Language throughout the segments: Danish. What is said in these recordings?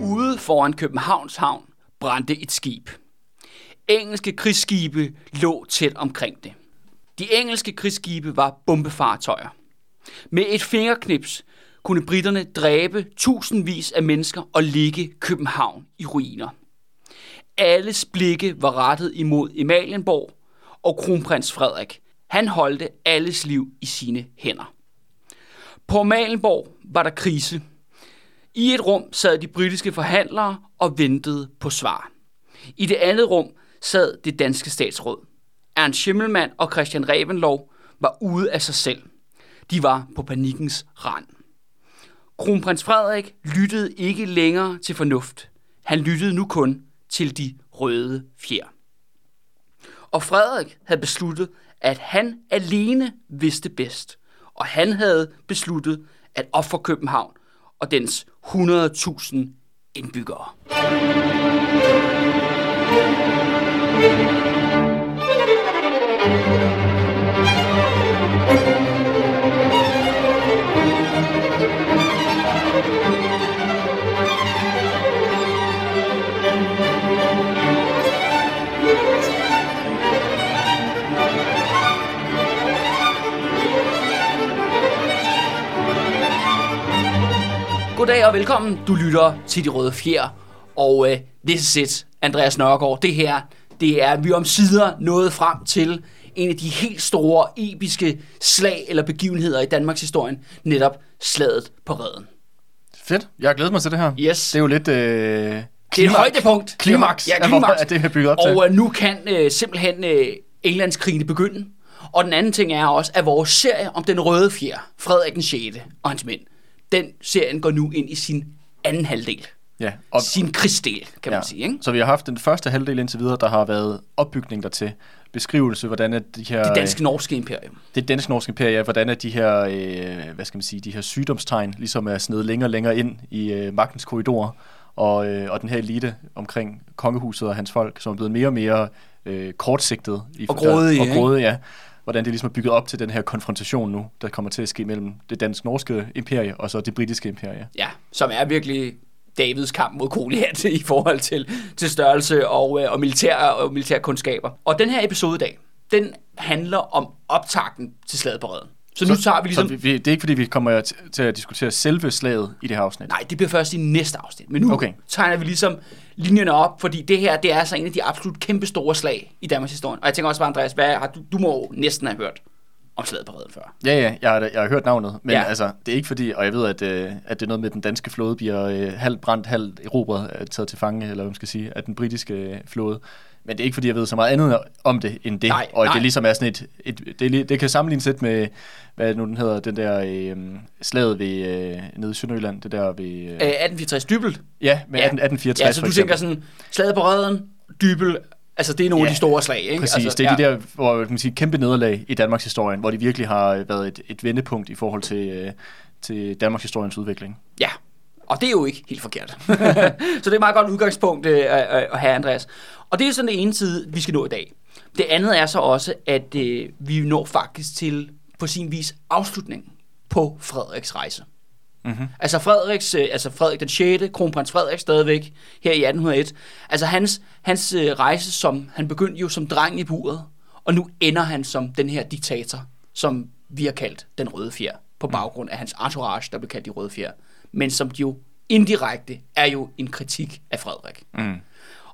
Ude foran Københavns Havn brændte et skib. Engelske krigsskibe lå tæt omkring det. De engelske krigsskibe var bombefartøjer. Med et fingerknips kunne britterne dræbe tusindvis af mennesker og ligge København i ruiner. Alles blikke var rettet imod Emalienborg og kronprins Frederik. Han holdte alles liv i sine hænder. På Malenborg var der krise. I et rum sad de britiske forhandlere og ventede på svar. I det andet rum sad det danske statsråd. Ernst Schimmelmann og Christian Revenlov var ude af sig selv. De var på panikkens rand. Kronprins Frederik lyttede ikke længere til fornuft. Han lyttede nu kun til de røde fjer. Og Frederik havde besluttet, at han alene vidste bedst. Og han havde besluttet at ofre København og dens 100.000 indbyggere. Goddag og velkommen. Du lytter til De Røde Fjer. Og uh, this is it, Andreas Nørgaard. Det her, det er vi om sider nået frem til en af de helt store, episke slag eller begivenheder i Danmarks historie. Netop slaget på redden. Fedt. Jeg har glædet mig til det her. Yes. Det er jo lidt... Øh, Det er et højdepunkt. Klimaks. Ja, klimaks. af det, har bygget op til. Og uh, nu kan uh, simpelthen uh, Englandskrigene begynde. Og den anden ting er også, at vores serie om den røde fjer, Frederik den 6. og hans mænd, den serien går nu ind i sin anden halvdel. Ja, og, Sin krigsdel, kan man sige. Ikke? Så vi har haft den første halvdel indtil videre, der har været opbygning dertil. Beskrivelse, hvordan at de her... Det danske-norske imperium. det danske norske imperie, hvordan at de her, øh, hvad skal man sige, de her sygdomstegn ligesom er snedet længere og længere ind i øh, magtens korridorer, og, øh, og den her elite omkring kongehuset og hans folk, som er blevet mere og mere øh, kortsigtet. I, Og grådige, Og grådige, ja. Hvordan det ligesom er bygget op til den her konfrontation nu, der kommer til at ske mellem det dansk-norske imperie og så det britiske imperie. Ja, som er virkelig Davids kamp mod Goliath i forhold til, til størrelse og, øh, og, militær, og militære kundskaber. Og den her episode i dag, den handler om optakten til slaget på redden. Så, nu tager vi ligesom... Så vi, vi, det er ikke fordi, vi kommer til at diskutere selve slaget i det her afsnit. Nej, det bliver først i næste afsnit. Men nu okay. Tegner vi ligesom linjerne op, fordi det her, det er altså en af de absolut kæmpe store slag i Danmarks historie. Og jeg tænker også bare, Andreas, hvad har du, du må næsten have hørt om slaget på redden før. Ja, ja, jeg har, jeg har hørt navnet, men Ja. altså, det er ikke fordi, og jeg ved, at, øh, at det er noget med, at den danske flåde bliver øh, halvt brændt, halvt erobret, øh, taget til fange, eller hvad man skal sige, af den britiske øh, flåde. Men det er ikke fordi, jeg ved så meget andet om det, end det. Nej, og nej. det ligesom er sådan et, et det, det kan sammenlignes lidt med, hvad nu den hedder, den der øh, slaget ved, øh, nede i Sønderjylland, det der ved... Øh, Øh, 1864 dybelt. ja, med ja. 18, 1864 Ja, så du tænker sådan, slaget på redden, dybel, altså det er nogle af Ja, de store slag, ikke? Præcis, altså, det er ja. de der hvor, kan man sige, kæmpe nederlag i Danmarks historie, hvor de virkelig har øh, været et, et vendepunkt i forhold til, øh, til Danmarks historiens udvikling. Ja, og det er jo ikke helt forkert. så det er et meget godt udgangspunkt øh, at, at at have, Andreas. Og det er sådan den ene side, vi skal nå i dag. Det andet er så også, at øh, vi når faktisk til på sin vis afslutningen på Frederiks rejse. Mm-hmm. Altså Frederiks, øh, altså Frederik den 6., kronprins Frederik stadigvæk her i 1801. Altså hans, hans øh, rejse, som han begyndte jo som dreng i buret, og nu ender han som den her diktator, som vi har kaldt den røde fjer, på baggrund af hans entourage, der blev kaldt de røde fjer, men som jo indirekte er jo en kritik af Frederik. Mm.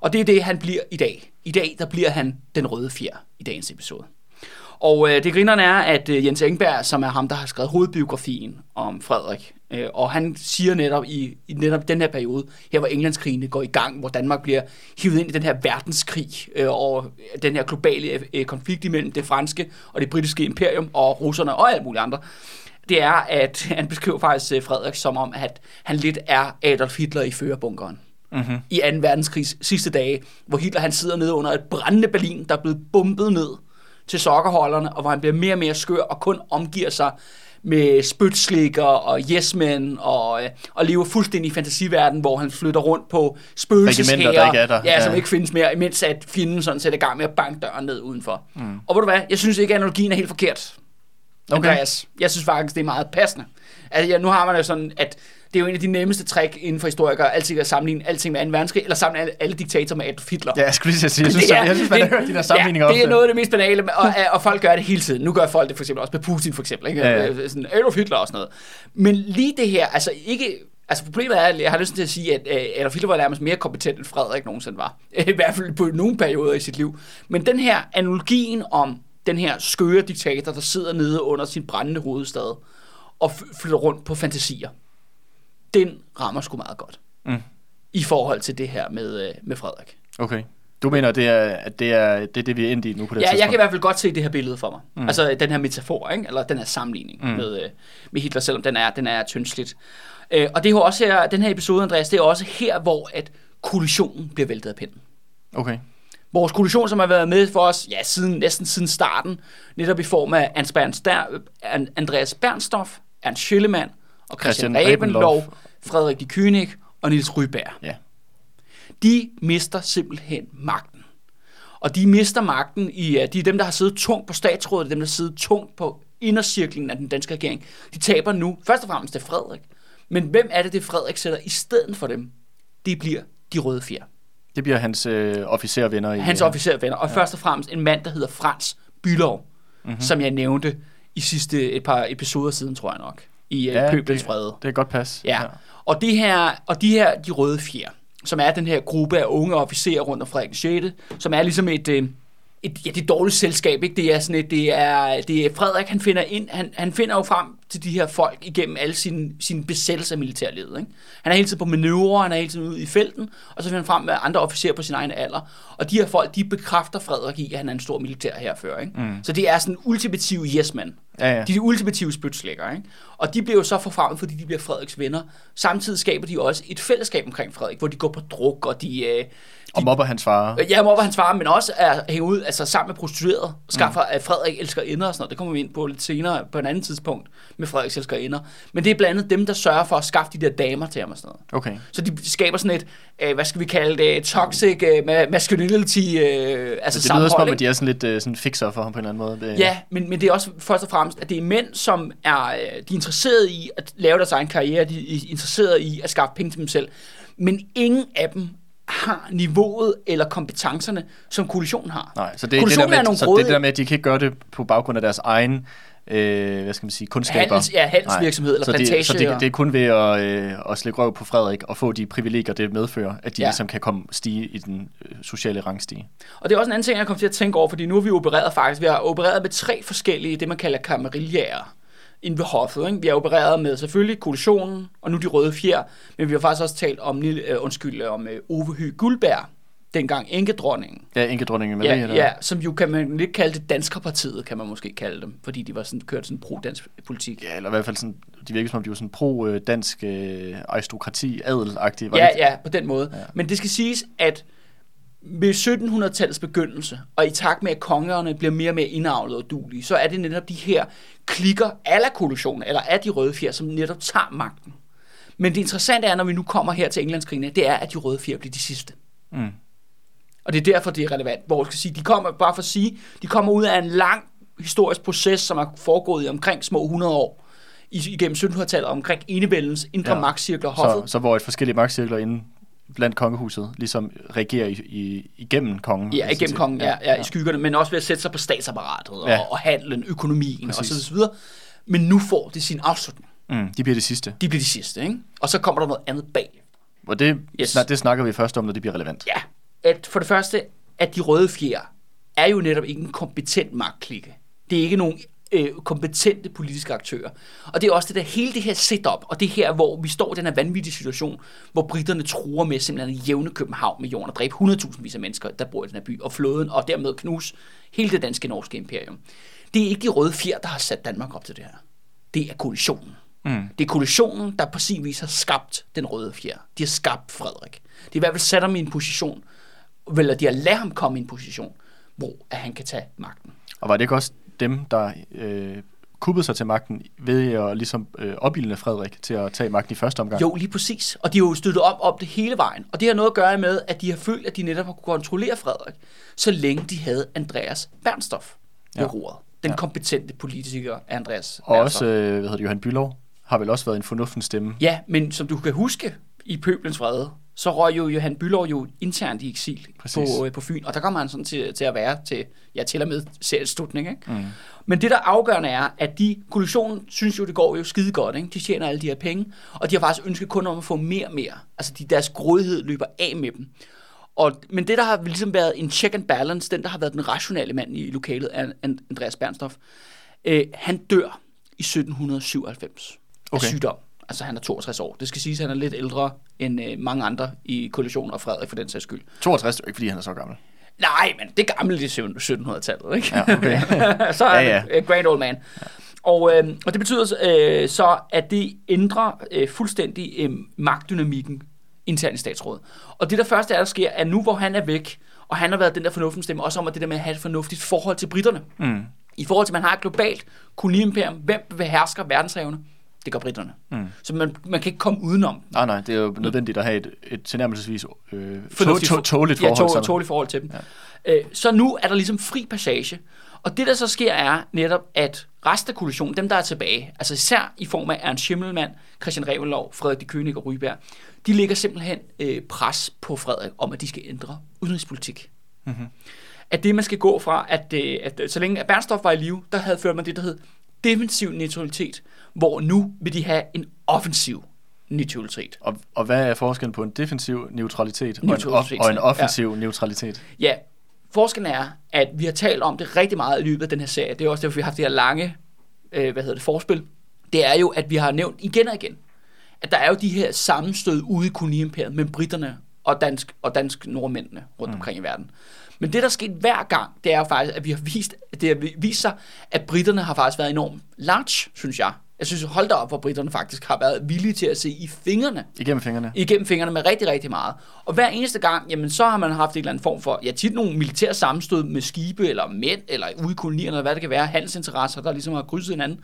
Og det er det, han bliver i dag. I dag, der bliver han den røde fjer i dagens episode. Og øh, det grinerne er, at øh, Jens Engberg, som er ham, der har skrevet hovedbiografien om Frederik, øh, og han siger netop i, i netop den her periode, her hvor Englandskrigene går i gang, hvor Danmark bliver hivet ind i den her verdenskrig, øh, og den her globale øh, konflikt imellem det franske og det britiske imperium, og russerne og alle mulige andre, det er, at han beskriver faktisk øh, Frederik som om, at han lidt er Adolf Hitler i førerbunkeren Mm-hmm. i 2. verdenskrigs sidste dage, hvor Hitler han sidder nede under et brændende Berlin, der er blevet bumpet ned til sokkerholderne, og hvor han bliver mere og mere skør og kun omgiver sig med spytslikker og yes-men og, øh, og lever fuldstændig i fantasiverden, hvor han flytter rundt på spøgelseshære, Regimenter, der ikke er der. Ja, som Ja. ikke findes mere, imens at fjenden sådan sætter i gang med at banke døren ned udenfor. Mm. Og ved du hvad, jeg synes ikke, at analogien er helt forkert. Okay. Andreas. Jeg synes faktisk, det er meget passende. Altså, ja, nu har man jo sådan, at det er jo en af de nemmeste trick inden for historikere, altid at sammenligne alting med 2. verdenskrig, eller sammenligne alle, alle diktatorer med Adolf Hitler. Ja, jeg skulle lige sige, jeg synes, det er, jeg synes man det, hørt de der sammenligninger ja, det er noget af det mest banale, og, og folk gør det hele tiden. Nu gør folk det for eksempel også med Putin, for eksempel. Ikke? Ja, ja. Sådan Adolf Hitler og sådan noget. Men lige det her, altså ikke Altså problemet er, at jeg har lyst til at sige, at uh, Adolf Hitler var nærmest mere kompetent, end Frederik nogensinde var. I hvert fald på nogle perioder i sit liv. Men den her analogien om den her skøre diktator, der sidder nede under sin brændende hovedstad og flytter rundt på fantasier, den rammer sgu meget godt. Mm. I forhold til det her med, uh, med Frederik. Okay. Du mener, det er, at det er, det er det, vi er endt i nu på det Ja, tidspunkt? jeg kan i hvert fald godt se det her billede for mig. Mm. Altså den her metafor, ikke? eller den her sammenligning mm. med, uh, med Hitler, selvom den er, den er tyndsligt. Øh, og det er jo også her, den her episode, Andreas, det er også her, hvor at kollisionen bliver væltet af pinden. Okay. Vores kollision, som har været med for os, ja, siden, næsten siden starten, netop i form af Andreas Bernstoff, Ernst Schillemann og Christian, Christian Rabenlov, Frederik de König og Niels Ryberg. Ja. De mister simpelthen magten. Og de mister magten i, de er dem, der har siddet tungt på statsrådet, dem, der har siddet tungt på indercirklen af den danske regering. De taber nu, først og fremmest til Frederik, men hvem er det, det Frederik sætter i stedet for dem? Det bliver de røde fjer. Det bliver hans øh, officervenner. I, hans officervenner. Og ja. først og fremmest en mand, der hedder Frans Bylov, mm-hmm. som jeg nævnte i sidste et par episoder siden, tror jeg nok, i øh, ja, Pøbelens Frede. Det, det er godt pas. Ja. ja. Og, det her, og de her, de røde fjer, som er den her gruppe af unge officerer rundt om Frederik 6., som er ligesom et, øh, et, ja, det er dårligt selskab, ikke? Det er sådan et, det er, det er Frederik, han finder ind, han, han finder jo frem til de her folk igennem alle sine, sine besættelser af militærlivet, ikke? Han er hele tiden på manøvrer, han er hele tiden ude i felten, og så finder han frem med andre officerer på sin egen alder. Og de her folk, de bekræfter Frederik i, at han er en stor militær herfører, ikke? Mm. Så det er sådan en ultimativ yes-man. Ja, ja. De er de ultimative spytslægger, ikke? Og de bliver jo så forfremmet, fordi de bliver Frederiks venner. Samtidig skaber de også et fællesskab omkring Frederik, hvor de går på druk, og de... Øh, og mobber hans far. Ja, mobber hans far, men også at hænge ud altså sammen med prostitueret. Skaffer, mm. at Frederik elsker inder og sådan noget. Det kommer vi ind på lidt senere på en anden tidspunkt med Frederiks elsker inder. Men det er blandt andet dem, der sørger for at skaffe de der damer til ham og sådan noget. Okay. Så de skaber sådan et, øh, hvad skal vi kalde det, toxic øh, masculinity øh, altså det lyder som om, at de er sådan lidt øh, sådan fixer for ham på en eller anden måde. Det, ja, men, men det er også først og fremmest, at det er mænd, som er, øh, de er interesserede i at lave deres egen karriere, de er interesserede i at skaffe penge til dem selv. Men ingen af dem har niveauet eller kompetencerne, som koalitionen har. Nej, så det, det, der med, så det der med, at de kan ikke gøre det på baggrund af deres egen øh, hvad skal man sige, kundskaber. Handels, ja, handelsvirksomhed eller så plantage. Det, så det, det er kun ved at, øh, at slække røv på Frederik og få de privilegier, det medfører, at de ja. ligesom kan komme stige i den øh, sociale rangstige. Og det er også en anden ting, jeg kommer til at tænke over, fordi nu har vi opereret faktisk, vi har opereret med tre forskellige, det man kalder kammerillere inde ved hoffet. Ikke? Vi har opereret med selvfølgelig koalitionen, og nu de røde fjer, men vi har faktisk også talt om, uh, undskyld, om uh, Ove Høgh Guldberg, dengang enkedronningen. Ja, enkedronningen med ja, det, ja, som jo kan man lidt kalde det Danskerpartiet, kan man måske kalde dem, fordi de var sådan, kørt sådan pro-dansk politik. Ja, eller i hvert fald sådan, de virker som om, de var sådan pro-dansk øh, aristokrati, adelagtige. Ja, ja, på den måde. Ja. Men det skal siges, at med 1700-tallets begyndelse, og i takt med, at kongerne bliver mere og mere indavlet og dulige, så er det netop de her klikker af kollusionen, eller af de røde fjer, som netop tager magten. Men det interessante er, når vi nu kommer her til Englandskrigene, det er, at de røde fjer bliver de sidste. Mm. Og det er derfor, det er relevant. Hvor skal sige, de kommer, bare for at sige, de kommer ud af en lang historisk proces, som er foregået i omkring små 100 år igennem 1700-tallet omkring enevældens indre ja. magtcirkler hoffet. Så, så hvor et forskellige magtcirkler inden blandt kongehuset ligesom regerer i, i, igennem kongen. Ja, igennem kongen, ja, ja, ja, i skyggerne, men også ved at sætte sig på statsapparatet ja. og, og handlen, økonomien og så videre. Men nu får det sin afslutning. Mm, de bliver det sidste. De bliver det sidste, ikke? Og så kommer der noget andet bag. Og det, yes. det snakker vi først om, når det bliver relevant. Ja, at for det første, at de røde fjer er jo netop ikke en kompetent magtklikke. Det er ikke nogen øh, kompetente politiske aktører. Og det er også det der, hele det her setup, og det her, hvor vi står i den her vanvittige situation, hvor britterne truer med simpelthen at jævne København med jorden og dræbe 100.000 vis af mennesker, der bor i den her by, og flåden, og dermed knuse hele det danske norske imperium. Det er ikke de røde fjer, der har sat Danmark op til det her. Det er koalitionen. Mm. Det er koalitionen, der på sin vis har skabt den røde fjer. De har skabt Frederik. De har i hvert fald sat ham i en position, eller de har ladet ham komme i en position, hvor at han kan tage magten. Og var det ikke også dem, der øh, kubbede sig til magten ved at ligesom øh, opildne Frederik til at tage magten i første omgang. Jo, lige præcis. Og de har jo støttet op om det hele vejen. Og det har noget at gøre med, at de har følt, at de netop har kunne kontrollere Frederik, så længe de havde Andreas Bernstoff ved ja. roret. Den Ja. kompetente politiker, Andreas Og Bernstorff. også, øh, hvad hedder det, Johan Bylov har vel også været en fornuftens stemme. Ja, men som du kan huske, i Pøblens vrede, så røg jo Johan Bylov jo internt i eksil Præcis. på, øh, på Fyn, og der kommer han sådan til, til at være til, ja, til og med seriens slutning. Ikke? Mm. Men det, der er afgørende er, at de, koalitionen synes jo, det går jo skide godt. Ikke? De tjener alle de her penge, og de har faktisk ønsket kun om at få mere og mere. Altså de, deres grådighed løber af med dem. Og, men det, der har ligesom været en check and balance, den, der har været den rationelle mand i lokalet, er An- Andreas Bernstoff, øh, han dør i 1797 okay. Okay. af sygdom. Altså han er 62 år. Det skal siges, at han er lidt ældre end øh, mange andre i koalitionen og Frederik for den sags skyld. 62, det er jo ikke fordi han er så gammel. Nej, men det er gammelt i 1700-tallet, ikke? Ja, okay. så er Ja, ja, ja. ja. grand old man. Og, øh, og det betyder øh, så, at det ændrer øh, fuldstændig øh, magtdynamikken internt i statsrådet. Og det der første er, der sker, er nu, hvor han er væk, og han har været den der fornuftens stemme, også om at det der med at have et fornuftigt forhold til britterne. Mm. I forhold til, at man har et globalt koloniimperium, hvem vil hersker verdenshavene? Det gør britterne. Mm. Så man, man kan ikke komme udenom. Nej, nej, det er jo nødvendigt at have et, et tilnærmelsesvis øh, to, Fornuftigt to, for- tåligt Ja, forhold. to, tåligt forhold til dem. Ja. Øh, så nu er der ligesom fri passage. Og det, der så sker, er netop, at resten af koalitionen, dem der er tilbage, altså især i form af Ernst Schimmelmann, Christian Revelov, Frederik de König og Ryberg, de lægger simpelthen øh, pres på Frederik om, at de skal ændre udenrigspolitik. Mhm. At det, man skal gå fra, at, øh, at så længe at Bernstoff var i live, der havde ført man det, der hed defensiv neutralitet, hvor nu vil de have en offensiv neutralitet. Og, og hvad er forskellen på en defensiv neutralitet, og, en, Neutralitet, og en offensiv ja. neutralitet? Ja, forskellen er, at vi har talt om det rigtig meget i løbet af den her serie. Det er også derfor, vi har haft det her lange øh, hvad hedder det, forspil. Det er jo, at vi har nævnt igen og igen, at der er jo de her sammenstød ude i koloniimperiet med britterne og dansk, og dansk nordmændene rundt omkring i verden. Men det, der er sket hver gang, det er faktisk, at vi har vist, det har vist sig, at britterne har faktisk været enormt large, synes jeg. Jeg synes, hold da op, hvor britterne faktisk har været villige til at se i fingrene Igennem fingrene? igennem fingrene med rigtig, rigtig meget. Og hver eneste gang, jamen, så har man haft en eller anden form for, ja, tit nogle militære sammenstød med skibe, eller mænd, eller ude i kolonierne, eller hvad det kan være, handelsinteresser, der ligesom har krydset hinanden.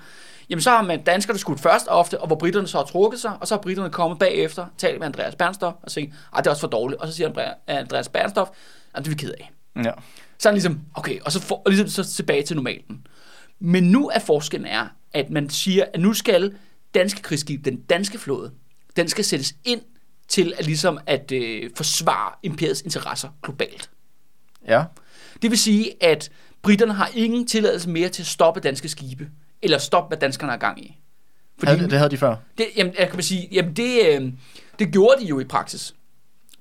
Jamen, så har man danskerne skudt først ofte, og hvor britterne så har trukket sig, og så har britterne kommet bagefter, talt med Andreas Bernstoff, og sagt, at det er også for dårligt. Og så siger Andrea- Andreas Bernstoff, at det er vi ked af. Ja. Så er han ligesom, okay, og så, for, og ligesom så tilbage til normalen. Men nu er forskellen er, at man siger, at nu skal danske krigsskib, den danske flåde, den skal sættes ind til at, ligesom at øh, forsvare imperiets interesser globalt. Ja. Det vil sige, at britterne har ingen tilladelse mere til at stoppe danske skibe, eller stoppe, hvad danskerne har gang i. Fordi... Havde, det havde de før. Det, jamen, jeg kan man sige, jamen det, øh, det gjorde de jo i praksis.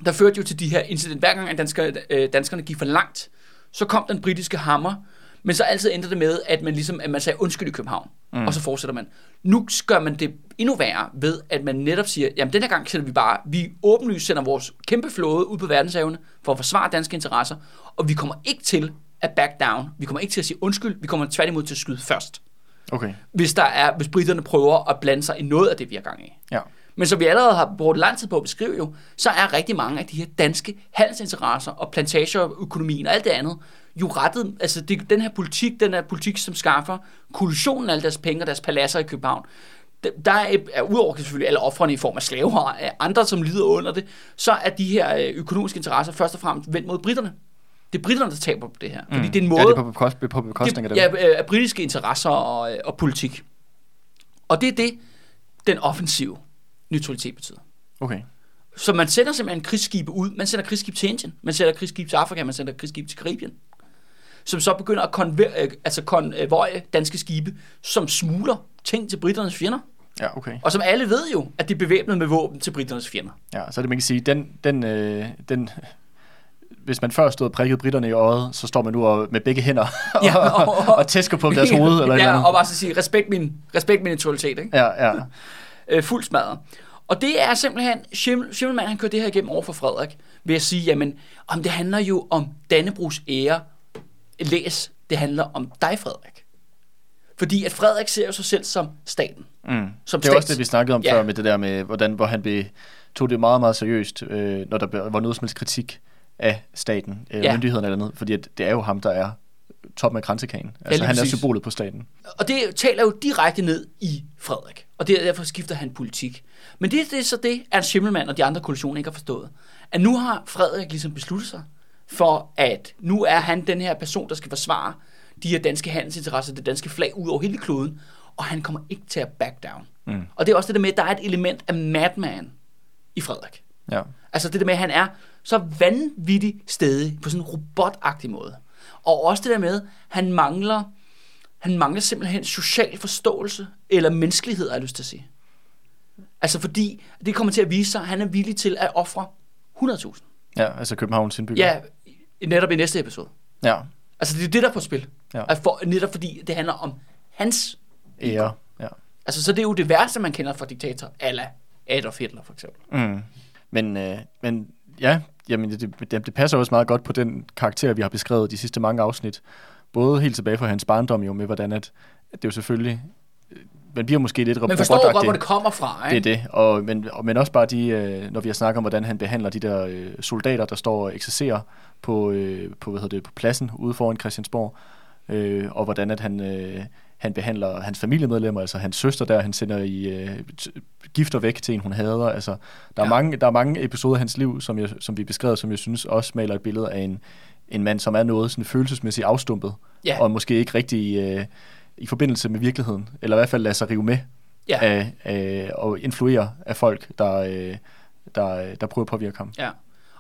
Der førte jo til de her incident. Hver gang at dansker, øh, danskerne gik for langt, så kom den britiske hammer, men så altid endte det med, at man ligesom, at man sagde undskyld i København, mm. og så fortsætter man. Nu gør man det endnu værre ved, at man netop siger, jamen den her gang sender vi bare, vi åbenlyst sender vores kæmpe flåde ud på verdenshavene for at forsvare danske interesser, og vi kommer ikke til at back down. Vi kommer ikke til at sige undskyld, vi kommer tværtimod til at skyde først Okay. hvis, der er, hvis britterne prøver at blande sig i noget af det, vi har gang i. Ja. Men som vi allerede har brugt lang tid på at beskrive jo, så er rigtig mange af de her danske handelsinteresser og plantageøkonomien og alt det andet, jo rettet, altså det, den her politik, den her politik, som skaffer kollisionen af alle deres penge og deres paladser i København, der- er, er udover selvfølgelig alle offrene i form af slaver og andre, som lider under det, så er de her øh, økonomiske interesser først og fremmest vendt mod britterne. Det er britterne, der taber på det her. Fordi det er en måde Ja, det er på, bekost, på bekostning af dem. ja, øh, af britiske interesser og, øh, og politik. Og det er det, den offensive neutralitet betyder. Okay. Så man sender simpelthen krigsskibe ud. Man sender krigsskib til Indien, man sender krigsskib til Afrika, man sender krigsskib til Karibien. Som så begynder at konver, øh, altså konvoje danske skibe, som smugler ting til britternes fjender. Ja, okay. Og som alle ved jo, at de er bevæbnet med våben til britternes fjender. Ja, så det, man kan sige, den, den, øh, den, hvis man før stod og prikkede britterne i øjet, så står man nu og, med begge hænder og, Ja, og- og, og, og tæsker på deres hoved. Eller eller ja, andet. og bare så sige, respekt min, respekt min neutralitet, ikke? Ja, ja. Øh, fuldt smadret. Og det er simpelthen, Schimmel- Schimmelmann han kører det her igennem over for Frederik, ved at sige, jamen, om det handler jo om Dannebrugs ære, læs, det handler om dig, Frederik. Fordi at Frederik ser jo sig selv som staten. Mm. Som det er også stats- det, vi snakkede om Ja. ja. før med det der med, hvordan, hvor han blev, tog det meget, meget seriøst, øh, når der var noget som helst kritik af staten, øh, Ja. ja. myndighederne eller andet, fordi at det er jo ham, der er toppen af kransekagen. Altså, lige han er præcis. symbolet på staten. Og det taler jo direkte ned i Frederik. Og derfor skifter han politik. Men det, det er så det, Ernst Schimmelmann og de andre koalitioner ikke har forstået. At nu har Frederik ligesom besluttet sig for, at nu er han den her person, der skal forsvare de her danske handelsinteresser, det danske flag ud over hele kloden, og han kommer ikke til at back down. Mm. Og det er også det der med, at der er et element af madman i Frederik. Ja. Altså det der med, at han er så vanvittigt stedig på sådan en robotagtig måde. Og også det der med, at han mangler, han mangler simpelthen social forståelse eller menneskelighed, har jeg lyst til at sige. Altså fordi det kommer til at vise sig, at han er villig til at ofre 100.000. ja, altså Københavns indbygger. Ja, netop i næste episode. ja. Altså det er det, der er på spil. Ja. Altså, for, netop fordi det handler om hans... Ære. Ja. Altså så det er jo det værste, man kender fra diktator, ala Adolf Hitler for eksempel. Mm. Men, øh, men ja, jamen, det, det, det passer også meget godt på den karakter, vi har beskrevet de sidste mange afsnit. Både helt tilbage fra hans barndom jo, med hvordan at, at det jo selvfølgelig... øh, Man bliver måske lidt Men forstår godt, hvor det kommer fra, Det ikke? er det, og, men, og, men også bare de, øh, når vi har snakket om, hvordan han behandler de der øh, soldater, der står og eksercerer på, øh, på, hvad hedder det, på pladsen ude foran Christiansborg, øh, og hvordan at han, øh, han behandler hans familiemedlemmer, altså hans søster der, han sender i øh, gifter væk til en, hun hader. Altså, der, er Ja. mange, der er mange episoder af hans liv, som, jeg, som vi beskrev, som jeg synes også maler et billede af en, en mand, som er noget sådan følelsesmæssigt afstumpet, Ja. og måske ikke rigtig øh, i forbindelse med virkeligheden, eller i hvert fald lader sig rive med Ja. af, af, og influere af folk, der, øh, der, der prøver at påvirke ham. Ja.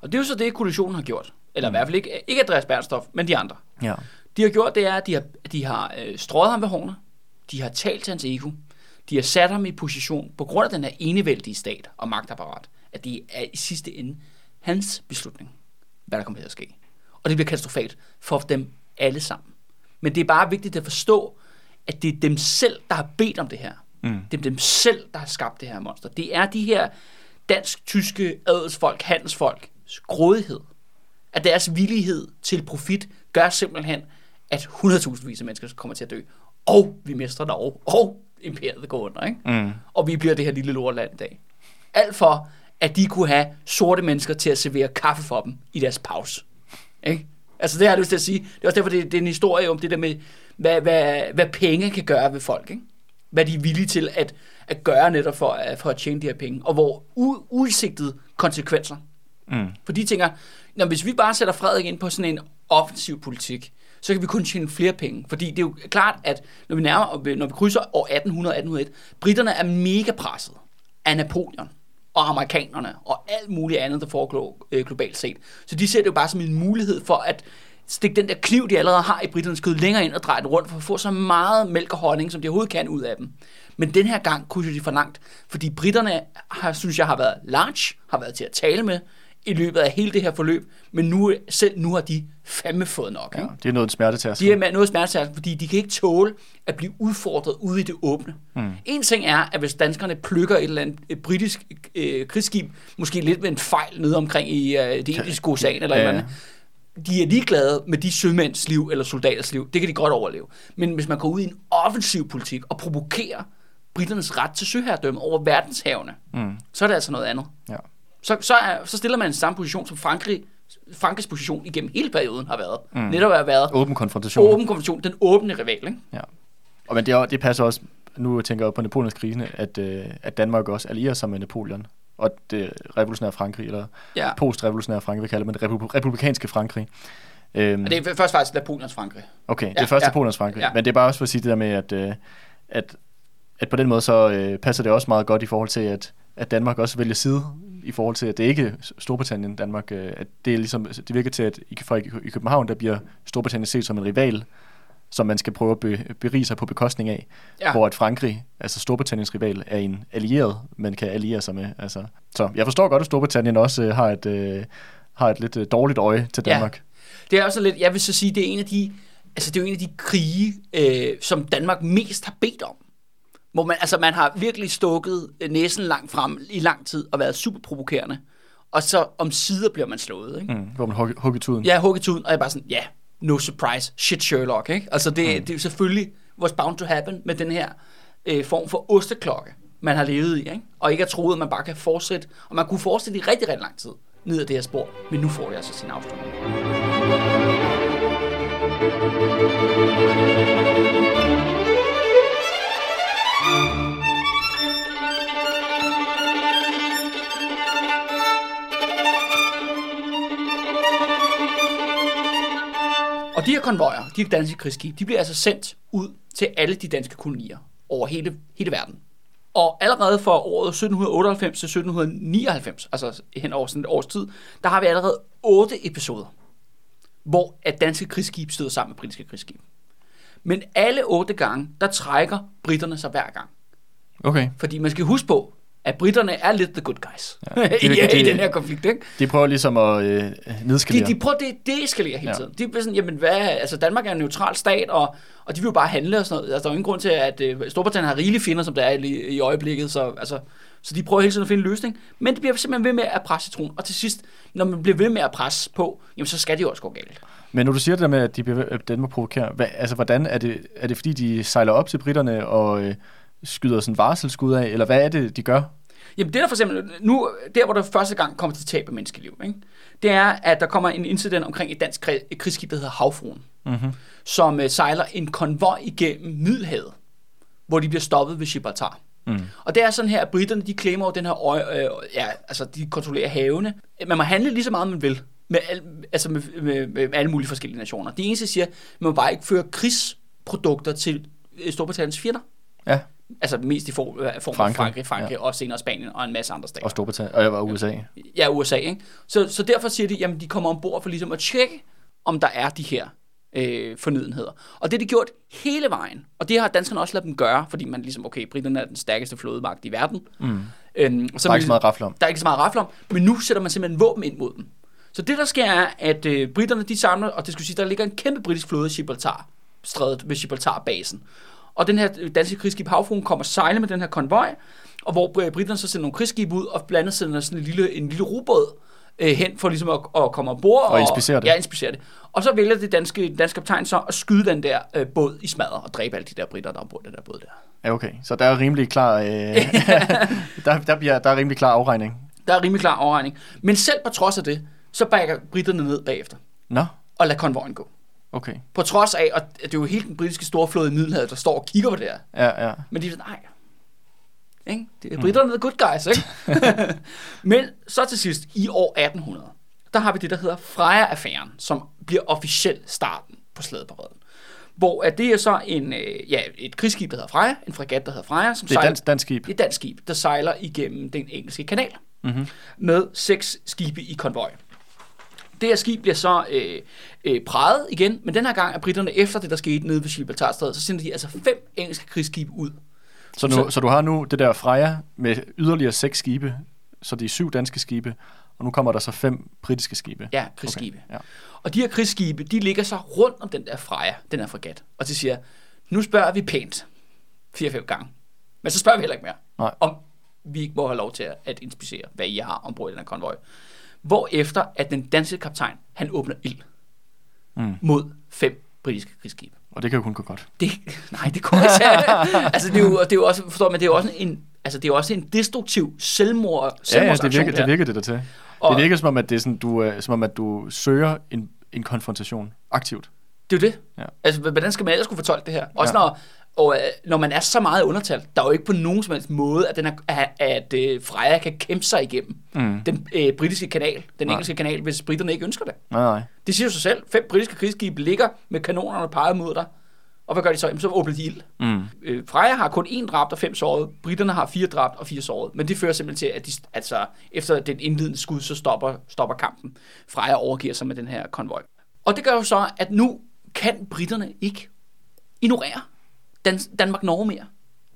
Og det er jo så det, koalitionen har gjort. Eller i hvert fald ikke, ikke Andreas Bernstof, men de andre. Ja. De har gjort, det er, at de har, de har øh, strøget ham ved hårene. De har talt til hans ego. De har sat ham i position på grund af den her enevældige stat og magtapparat, at det er i sidste ende hans beslutning, hvad der kommer til at ske. Og det bliver katastrofalt for dem alle sammen. Men det er bare vigtigt at forstå, at det er dem selv, der har bedt om det her. Mm. Det er dem selv, der har skabt det her monster. Det er de her dansk-tyske adelsfolk, handelsfolk, grådighed, at deres villighed til profit gør simpelthen, at 100.000 vis af mennesker kommer til at dø. Og vi mister Norge, og imperiet går under, ikke? Mm. Og vi bliver det her lille lortland i dag. Alt for, at de kunne have sorte mennesker til at servere kaffe for dem i deres pause. Ikke? Altså det har jeg lyst til at sige. Det er også derfor, det, det er en historie om det der med, hvad, hvad, hvad penge kan gøre ved folk. Ikke? Hvad de er villige til at, at gøre netop for, at- for at tjene de her penge. Og hvor u, uudsigtede konsekvenser. Mm. For de tænker, når hvis vi bare sætter Frederik ind på sådan en offensiv politik, så kan vi kun tjene flere penge. Fordi det er jo klart, at når vi, nærmer, når vi krydser år 1800-1801, britterne er mega presset af Napoleon og amerikanerne og alt muligt andet, der foregår øh, globalt set. Så de ser det jo bare som en mulighed for at stikke den der kniv, de allerede har i britternes kød, længere ind og dreje den rundt, for at få så meget mælk og honning, som de overhovedet kan ud af dem. Men den her gang kunne de for langt, fordi britterne, har, synes jeg, har været large, har været til at tale med i løbet af hele det her forløb, men nu, selv nu har de fandme fået nok. Ja, Ikke? det er noget smerte til os. De er noget smertesærligt, fordi de kan ikke tåle at blive udfordret ude i det åbne. Mm. En ting er, at hvis danskerne plukker et eller andet et britisk øh, krigsskib, måske lidt med en fejl nede omkring i øh, det indiske ocean eller Ja, ja. ja. eller andet, de er ligeglade med de sømænds liv eller soldaters liv. Det kan de godt overleve. Men hvis man går ud i en offensiv politik og provokerer britternes ret til søherredømme over verdenshavene, Mm. så er det altså noget andet. Ja. Så, så, er, så stiller man en samme position, som Frankrig, Frankrigs position igennem hele perioden har været. Mm. Netop at have været Åben konfrontation. åben konvention, den åbne rival, ikke? Ja. Og men det, er, det passer også, nu tænker jeg på Napoleons krigene, at, øh, at Danmark også allierer sig med Napoleon. Og det revolutionære Frankrig, eller Ja. post-revolutionære Frankrig, vi kalder det, men det republi- republikanske Frankrig. Øhm, Og det er først faktisk Napoleons Frankrig. okay, det Ja, er først ja. Napoleons Frankrig. Ja. Men det er bare også for at sige det der med, at, øh, at, at på den måde så øh, passer det også meget godt i forhold til, at, at Danmark også vælger side i forhold til, at det ikke er Storbritannien, Danmark, øh, at det er ligesom, det virker til, at i, København, der bliver Storbritannien set som en rival, som man skal prøve at be, berige sig på bekostning af, Ja. hvor at Frankrig, altså Storbritanniens rival, er en allieret, man kan alliere sig med. Altså. Så jeg forstår godt, at Storbritannien også øh, har, et, øh, har et lidt øh, dårligt øje til Ja. Danmark. Det er også lidt, jeg vil så sige, det er en af de, altså det er jo en af de krige, øh, som Danmark mest har bedt om. Hvor man, altså man har virkelig stukket øh, næsen langt frem i lang tid og været super provokerende. Og så om sider bliver man slået, ikke? Mm, hvor man hugger, hugger tuden. Jeg hugget tuden, og jeg er bare sådan, ja, yeah, no surprise, shit Sherlock, ikke? Altså det, mm. det er jo selvfølgelig what's bound to happen med den her øh, form for osteklokke, man har levet i, ikke? Og ikke har troet, at man bare kan fortsætte, og man kunne fortsætte i rigtig, rigtig lang tid ned ad det her spor, men nu får det altså sin afslutning. Og Og de her konvojer, de her danske krigsskibe, de bliver altså sendt ud til alle de danske kolonier over hele, hele verden. Og allerede for året 1798 til 1799, altså hen over sådan et års tid, der har vi allerede otte episoder, hvor at danske krigsskib støder sammen med britiske krigsskib. Men alle otte gange, der trækker britterne sig hver gang. Okay. Fordi man skal huske på, at britterne er lidt the good guys ja, det- I, i det- den her konflikt. Ikke? De prøver ligesom at øh, De, nedskalere. de prøver det, eskalerer hele Ja. tiden. De bliver sådan, jamen hvad, altså Danmark er en neutral stat, og, og de vil jo bare handle og sådan noget. Altså der er jo ingen grund til, at uh, Storbritannien har rigelige fjender, som der er i, i øjeblikket, så, altså, så de prøver hele tiden at finde en løsning. Men det bliver simpelthen ved med at presse citronen, og til sidst, når man bliver ved med at presse på, jamen så skal det jo også gå galt. Men når du siger det der med, at de bliver, ved- at Danmark provokerer, hvad, altså hvordan er det, er det fordi, de sejler op til britterne og øh, skyder sådan varselsskud af, eller hvad er det, de gør? Jamen det der for eksempel, nu, der hvor der første gang kommer til tab af menneskeliv, ikke? det er, at der kommer en incident omkring et dansk krigsskib, der hedder Havfruen, Mm-hmm. som uh, sejler en konvoj igennem Middelhavet, hvor de bliver stoppet ved Gibraltar. Mm. Og det er sådan her, at britterne, de klemmer over den her øje, øh, ja, altså de kontrollerer havene. Man må handle lige så meget, man vil, med, al, altså med, med, med alle mulige forskellige nationer. De eneste siger, man må bare ikke føre krigsprodukter til øh, Storbritanniens fjender. Ja, Altså mest i form, øh, form af Frankrig, Frankrig, Frankrig ja. og senere Spanien og en masse andre stater. og Storbritannien, og jeg var USA. Ja, USA, ikke? Så, så derfor siger de, jamen de kommer ombord for ligesom at tjekke, om der er de her øh, fornødenheder. Og det er de gjort hele vejen. Og det har danskerne også ladet dem gøre, fordi man ligesom, okay, britterne er den stærkeste flådemagt i verden. Mm. Øhm, og så Der er ikke så meget rafle om. der er ikke så meget rafle om, men nu sætter man simpelthen våben ind mod dem. Så det, der sker, er, at øh, britterne, de samler, og det skulle sige, der ligger en kæmpe britisk flåde i Gibraltar, strædet ved Gibraltar-basen. Og den her danske krigsskib Havfruen kommer sejle med den her konvoj, og hvor øh, britterne så sender nogle krigsskib ud, og blandt andet sender sådan en lille, en lille robåd øh, hen for ligesom at, at komme ombord. Og inspicere det. Ja, inspicere det. Og så vælger det danske, danske kaptajn så at skyde den der øh, båd i smadret og dræbe alle de der britter, der er ombord den der båd der. Ja, okay. Så der er rimelig klar, øh, der, der, bliver, der er rimelig klar afregning. Der er rimelig klar afregning. Men selv på trods af det, så bakker britterne ned bagefter Nå, og lader konvojen gå. Okay. På trods af, og det er jo hele den britiske storflåde i Middelhavet, der står og kigger på det her. Ja, ja. Men de er sådan, nej. Ikke? Det er britterne, the good guys, ikke? Men så til sidst, i år 1800, der har vi det, der hedder Freja-affæren, som bliver officielt starten på slædepareden. Hvor at det er så en, øh, ja, et krigsskib, der hedder Freja, en fregat, der hedder Freja, som Det er sejler, dansk, dansk skib. det er et dansk skib, der sejler igennem den engelske kanal Mm-hmm. med seks skibe i konvoj. Det her skib bliver så øh, øh, præget igen, men den her gang er britterne efter det, der skete nede ved Gibraltarstrædet, så sender de altså fem engelske krigsskibe ud. Så, nu, så du har nu det der Freja med yderligere seks skibe, så det er syv danske skibe, og nu kommer der så fem britiske skibe. Ja, krigsskibe. Okay, ja. Og de her krigsskibe, de ligger så rundt om den der Freja, den her fregat. Og de siger, nu spørger vi pænt. Fire-fem gange. Men så spørger vi heller ikke mere. Nej. Om vi ikke må have lov til at, at inspicere, hvad I har ombord i den her konvoj. Hvor efter at den danske kaptajn, han åbner ild Mm. mod fem britiske krigsskibe. Og det kan jo kun gå godt. Det, nej, det kunne ikke Altså, det er jo, det er jo også, forstår man, det er jo også en, altså, det er jo også en destruktiv selvmord, Ja, ja, det virker, det virker det der til. Og- Det virker som om, at det er sådan, du, øh, som om, at du søger en, en konfrontation aktivt. Det er jo det. Ja. Altså, hvordan skal man ellers kunne fortolke det her? Også Ja. når, og, øh, når man er så meget undertalt, der er jo ikke på nogen som helst måde, at, den er, at, at øh, Freja kan kæmpe sig igennem Mm. den øh, britiske kanal, den Nej. engelske kanal, hvis britterne ikke ønsker det. Nej, nej. Det siger jo sig selv. Fem britiske krigsskibe ligger med kanonerne peget mod dig. Og hvad gør de så? Jamen, så åbner de ild. Mm. Øh, Freja har kun én dræbt og fem såret. Britterne har fire dræbt og fire såret. Men det fører simpelthen til, at de, altså, efter den indledende skud, så stopper, stopper kampen. Freja overgiver sig med den her konvoj. Og det gør jo så, at nu kan britterne ikke ignorere Dan- Danmark-Norge mere.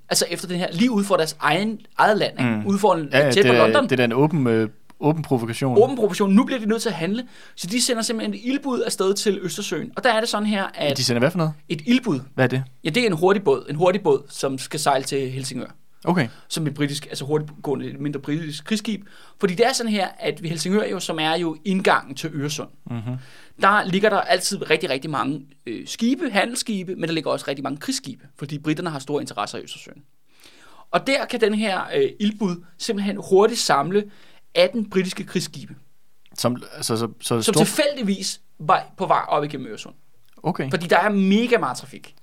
Altså efter den her, lige ude for deres egen, eget land, ikke? Mm. ude for en, Ja, ja, tæt på London. det er da en åben, øh, åben provokation. Åben proportion. Nu bliver de nødt til at handle. Så de sender simpelthen et ildbud afsted til Østersøen. Og der er det sådan her, at De sender hvad for noget? et ildbud, Hvad er det? ja, det er en hurtig båd. En hurtig båd, som skal sejle til Helsingør. Okay. som et britisk, altså hurtigtgående, et mindre britisk krigsskib. Fordi det er sådan her, at ved Helsingør jo, som er jo indgangen til Øresund, Mm-hmm. der ligger der altid rigtig, rigtig mange øh, skibe, handelsskibe, men der ligger også rigtig mange krigsskibe, fordi britterne har store interesser i Østersøen. Og der kan den her øh, ildbud simpelthen hurtigt samle 18 britiske krigsskibe, Som, altså, så, så som stor... tilfældigvis var på vej op igennem Øresund. Okay. Fordi der er mega meget trafik.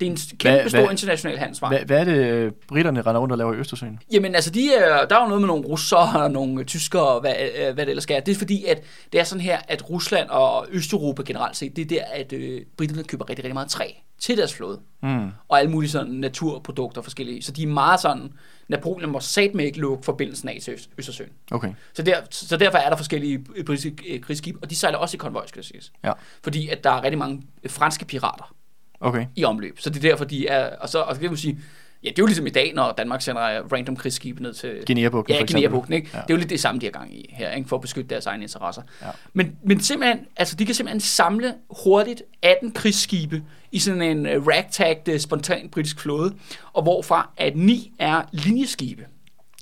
Det er en kæmpe Hvad- stor hvad- international handelsvej. Hvad, hvad er det, øh, britterne render rundt og laver i Østersøen? Jamen altså, de er, der er jo noget med nogle russere og nogle tyskere og hvad, øh, hvad det ellers skal. er. Det er fordi, at det er sådan her, at Rusland og Østeuropa generelt set, det er der, at øh, britterne køber rigtig, rigtig meget træ til deres flåde. Mm. Og alle mulige sådan naturprodukter forskellige. Så de er meget sådan, Napoleon må sat med ikke lukke forbindelsen af til Øst- Østersøen. Okay. Så, der, så derfor er der forskellige britiske øh, krigsskibe, og de sejler også i konvoj, skal det siges. Ja. Fordi at der er rigtig mange franske pirater Okay. i omløb. Så det er derfor, de er... Og så og så kan man sige, ja, det er jo ligesom i dag, når Danmark sender random krigsskibe ned til... Guinea-bugten, Ja. Guinea-bugten, ikke? Ja. Det er jo lidt det samme, de har gang i her, ikke? For at beskytte deres egne interesser. Ja. Men, men simpelthen, altså de kan simpelthen samle hurtigt 18 krigsskibe i sådan en uh, spontan britisk flåde, og hvorfra at ni er linjeskibe.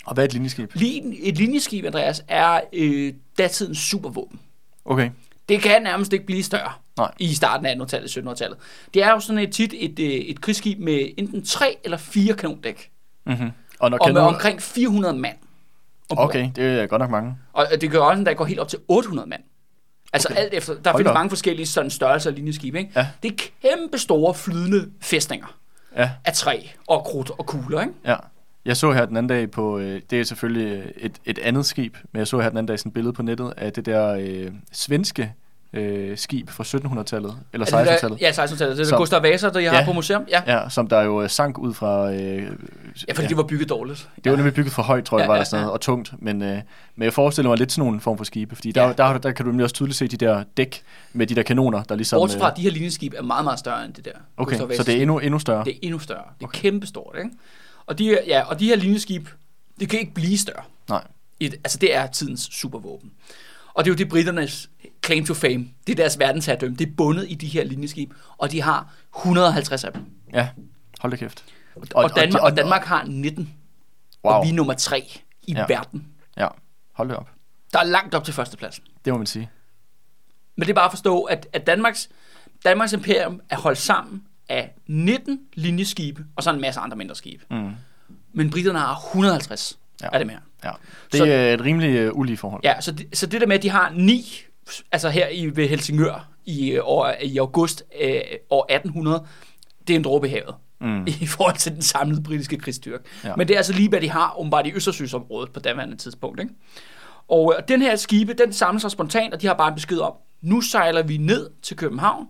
Og hvad er et linjeskib? Lin, et linjeskib, Andreas, er øh, datidens supervåben. Okay. Det kan nærmest ikke blive større Nej. i starten af 1800-tallet, 1700-tallet. Det er jo sådan et, tit et, øh, et krigsskib med enten tre eller fire kanondæk, Mm-hmm. Og når og med omkring 400 mand. ombord. Okay, det er godt nok mange. Og det gør også, at der går helt op til 800 mand. Altså Okay. alt efter, der Hold findes op. mange forskellige sådan størrelser af linjeskibe, ikke? Ja. Det er kæmpe store flydende fæstninger Ja, af træ og krudt og kugler, ikke? ja. Jeg så her den anden dag på, øh, det er selvfølgelig et, et andet skib, men jeg så her den anden dag sådan et billede på nettet af det der øh, svenske øh, skib fra 1700-tallet, eller Er det der- 1600-tallet. Ja, 1600-tallet. Det er Som- Gustav Vasa, der jeg Ja. har på museum. Ja. Ja, som der jo øh, sank ud fra... Øh, ja, fordi ja, det var bygget dårligt. det var nemlig bygget for højt, tror jeg, Ja, var ja, der sådan noget, ja. og tungt, men, øh, men jeg forestiller mig lidt sådan en form for skibe, fordi der, Ja. der, der, der kan du nemlig også tydeligt se de der dæk med de der kanoner, der ligesom... Bortset fra, øh, de her linjeskibe er meget, meget større end det der. okay, Gustav så det er endnu, endnu større. Det er endnu større. Det er okay. kæmpestort, ikke? Og de, ja, og de her linjeskib, det kan ikke blive større. Nej. Et, altså, det er tidens supervåben. Og det er jo det britternes claim to fame. Det er deres verdensherredømme. Det er bundet i de her linjeskib, og de har 150 af dem. Ja, hold da kæft. Og, og, Danmark, og Danmark har 19, Wow. og vi er nummer 3 i Ja. verden. Ja, hold da op. Der er langt op til førstepladsen. Det må man sige. Men det er bare at forstå, at, at Danmarks, Danmarks imperium er holdt sammen af 19 linjeskibe, og så en masse andre mindre skibe. Mm. Men britterne har 150 Ja. af dem her. Ja. Det Så- er et rimelig uh, ulige forhold. Ja, så det, så det der med, at de har ni, altså her i, ved Helsingør i, øh, år, i august øh, år 1800, det er en dråbe i havet Mm. i forhold til den samlede britiske krigsstyrke. Ja. Men det er altså lige, hvad de har åbenbart i Østersøsområdet på daværende tidspunkt. Ikke? Og øh, den her skibe, den samler sig spontant, og de har bare en besked om, nu sejler vi ned til København,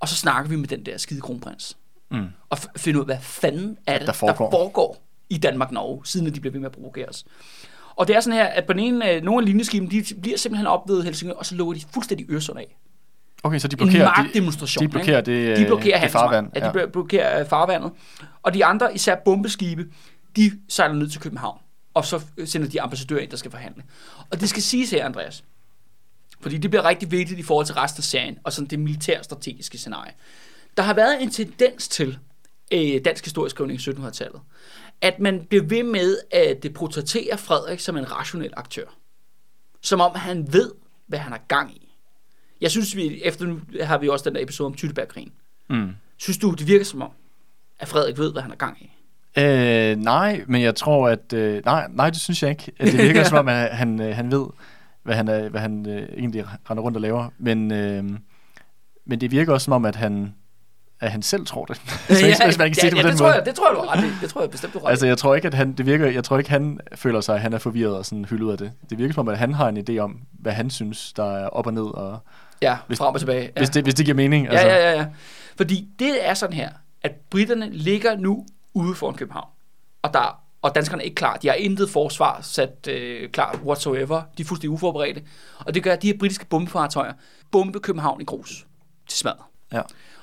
og så snakker vi med den der skide kronprins. Mm. Og f- finde ud af, hvad fanden er det, Der foregår. der foregår i Danmark-Norge, siden de bliver ved med at provokere os. Og det er sådan her, at på den ene, øh, nogle af linjeskiben, de bliver simpelthen op ved Helsingør, og så lukker de fuldstændig Øresund af. Okay, så de En blokerer, de, magtdemonstration. de blokerer det, de øh, blokerer det farvand. Ja, de ja. blokerer øh, farvandet. Og de andre, især bombeskibe, de sejler ned til København. Og så sender de ambassadører ind, der skal forhandle. Og det skal siges her, Andreas. Fordi det bliver rigtig vigtigt i forhold til resten af serien, og sådan det militærstrategiske scenarie. Der har været en tendens til, øh, dansk historieskrivning i 1700-tallet, at man bliver ved med at øh, portrættere Frederik som en rationel aktør. Som om han ved, hvad han har gang i. Jeg synes, vi, efter nu har vi også den der episode om Tyttebergkrigen. Mm. Synes du, det virker som om, at Frederik ved, hvad han har gang i? Øh, nej, men jeg tror, at... Øh, nej, nej, det synes jeg ikke. At det virker som om, at han, øh, han ved, hvad han, er, hvad han øh, egentlig render rundt og laver. Men, øh, men det virker også som om, at han, at han selv tror det. så, hvis man kan sige det på ja, den det måde. tror jeg, det tror jeg, du ret i. Det tror jeg bestemt, du ret Altså, jeg tror ikke, at han, det virker, jeg tror ikke, han føler sig, at han er forvirret og sådan hyldet af det. Det virker som om, at han har en idé om, hvad han synes, der er op og ned, og Ja, hvis- frem og tilbage. Ja. hvis, det, hvis det giver mening. Ja, ja, ja, ja. Fordi det er sådan her, at britterne ligger nu ude foran København. Og, der, og danskerne er ikke klar. De har intet forsvar sat øh, klar whatsoever. De er fuldstændig uforberedte. Og det gør, at de her britiske bombefartøjer bombe København i grus til smad. Ja.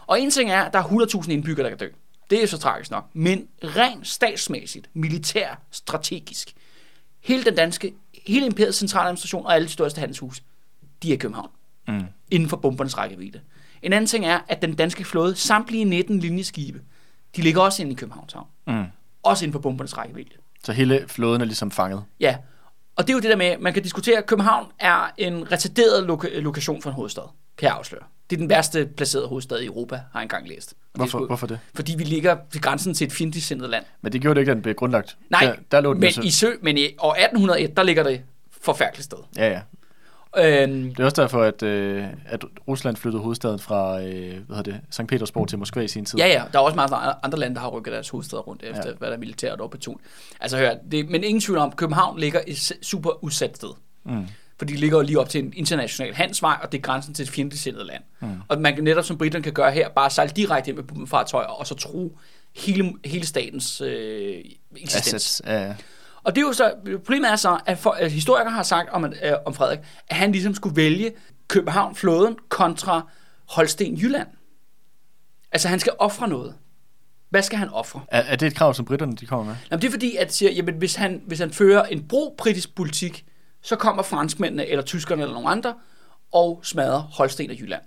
Og en ting er, at der er 100.000 indbyggere, der kan dø. Det er så tragisk nok. Men rent statsmæssigt, militær, strategisk, hele den danske, hele imperiets centraladministration og alle de største handelshus, de er i København Mm. inden for bombernes rækkevidde. En anden ting er, at den danske flåde, samtlige 19 linjeskibe, de ligger også inde i Københavns Havn. Mm. Også inden for bombernes rækkevidde. Så hele flåden er ligesom fanget. Ja, og det er jo det der med, man kan diskutere, at København er en retarderet loka- lokation for en hovedstad, kan jeg afsløre. Det er den værste placerede hovedstad i Europa, har jeg engang læst. Og det Hvorfor, sgu- hvorfor det? Fordi vi ligger ved grænsen til et fjendtligt sindet land. Men det gjorde det ikke, at den blev grundlagt. Nej, der, der lå den men, i sø, men i år 1801, der ligger det forfærdeligt sted. Ja, ja. Øhm, Det er også derfor, at, øh, at Rusland flyttede hovedstaden fra øh, hvad hedder det, St. Petersborg til Moskva i sin tid. Ja, ja. Der er også mange andre lande, der har rykket deres hovedsteder rundt efter, ja. Hvad der er militært op på tun. Altså hør, det, men ingen tvivl om, København ligger et super udsat sted. Mm. Fordi det ligger jo lige op til en international handelsvej, og det er grænsen til et fjendtligsindet land. Mm. Og man kan netop, som britterne kan gøre her, bare sejle direkte ind med bombefartøjer, og så true hele, hele statens øh, eksistens. Assets, ja, Og det er jo så, problemet er så, at, for, at historikere har sagt om, at, øh, om Frederik, at han ligesom skulle vælge København-flåden kontra Holsten-Jylland. Altså han skal ofre noget. Hvad skal han ofre? er, er det et krav, som britterne de kommer med? Jamen, det er fordi, at siger, jamen, hvis, han, hvis han fører en bro-britisk politik, så kommer franskmændene, eller tyskerne, eller nogen andre, og smadrer Holsten og Jylland.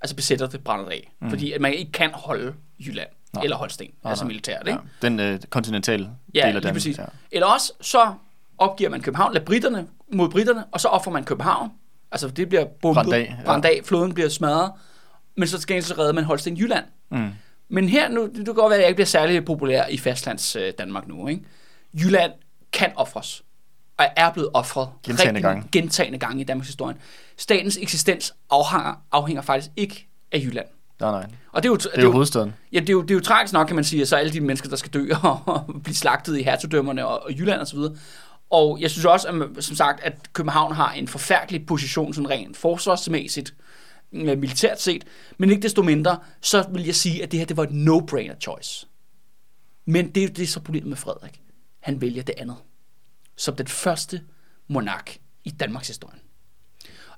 Altså besætter det, brænder det af. Mm. Fordi at man ikke kan holde Jylland, nej. eller Holsten, nej, altså militært. Ja, Ikke? den øh, kontinentale Ja, del af Danmark. præcis. Ja. Eller også, så opgiver man København, lader britterne mod britterne, og så offrer man København. Altså, det bliver bombet, Brændt af, ja. brændt af, floden bliver smadret, men så skal så redde man Holsten Jylland. Mm. Men her nu, det kan godt være, at jeg ikke bliver særlig populær i fastlands øh, Danmark nu. Ikke? Jylland kan ofres, og er blevet offret Gentagne rigtig gange. gentagende gange i Danmarks historie. Statens eksistens afhænger, afhænger faktisk ikke af Jylland. Nej, nej. Og det er jo, Det er jo hovedstaden. Ja, det er, jo, det er jo tragisk nok, kan man sige, at så alle de mennesker, der skal dø og blive slagtet i hertugdømmerne og, og Jylland osv. Og, og jeg synes også, at, som sagt, at København har en forfærdelig position, sådan rent forsvarsmæssigt, øh, militært set, men ikke desto mindre, så vil jeg sige, at det her det var et no-brainer choice. Men det, er det er så problemet med Frederik. Han vælger det andet. Som den første monark i Danmarks historie.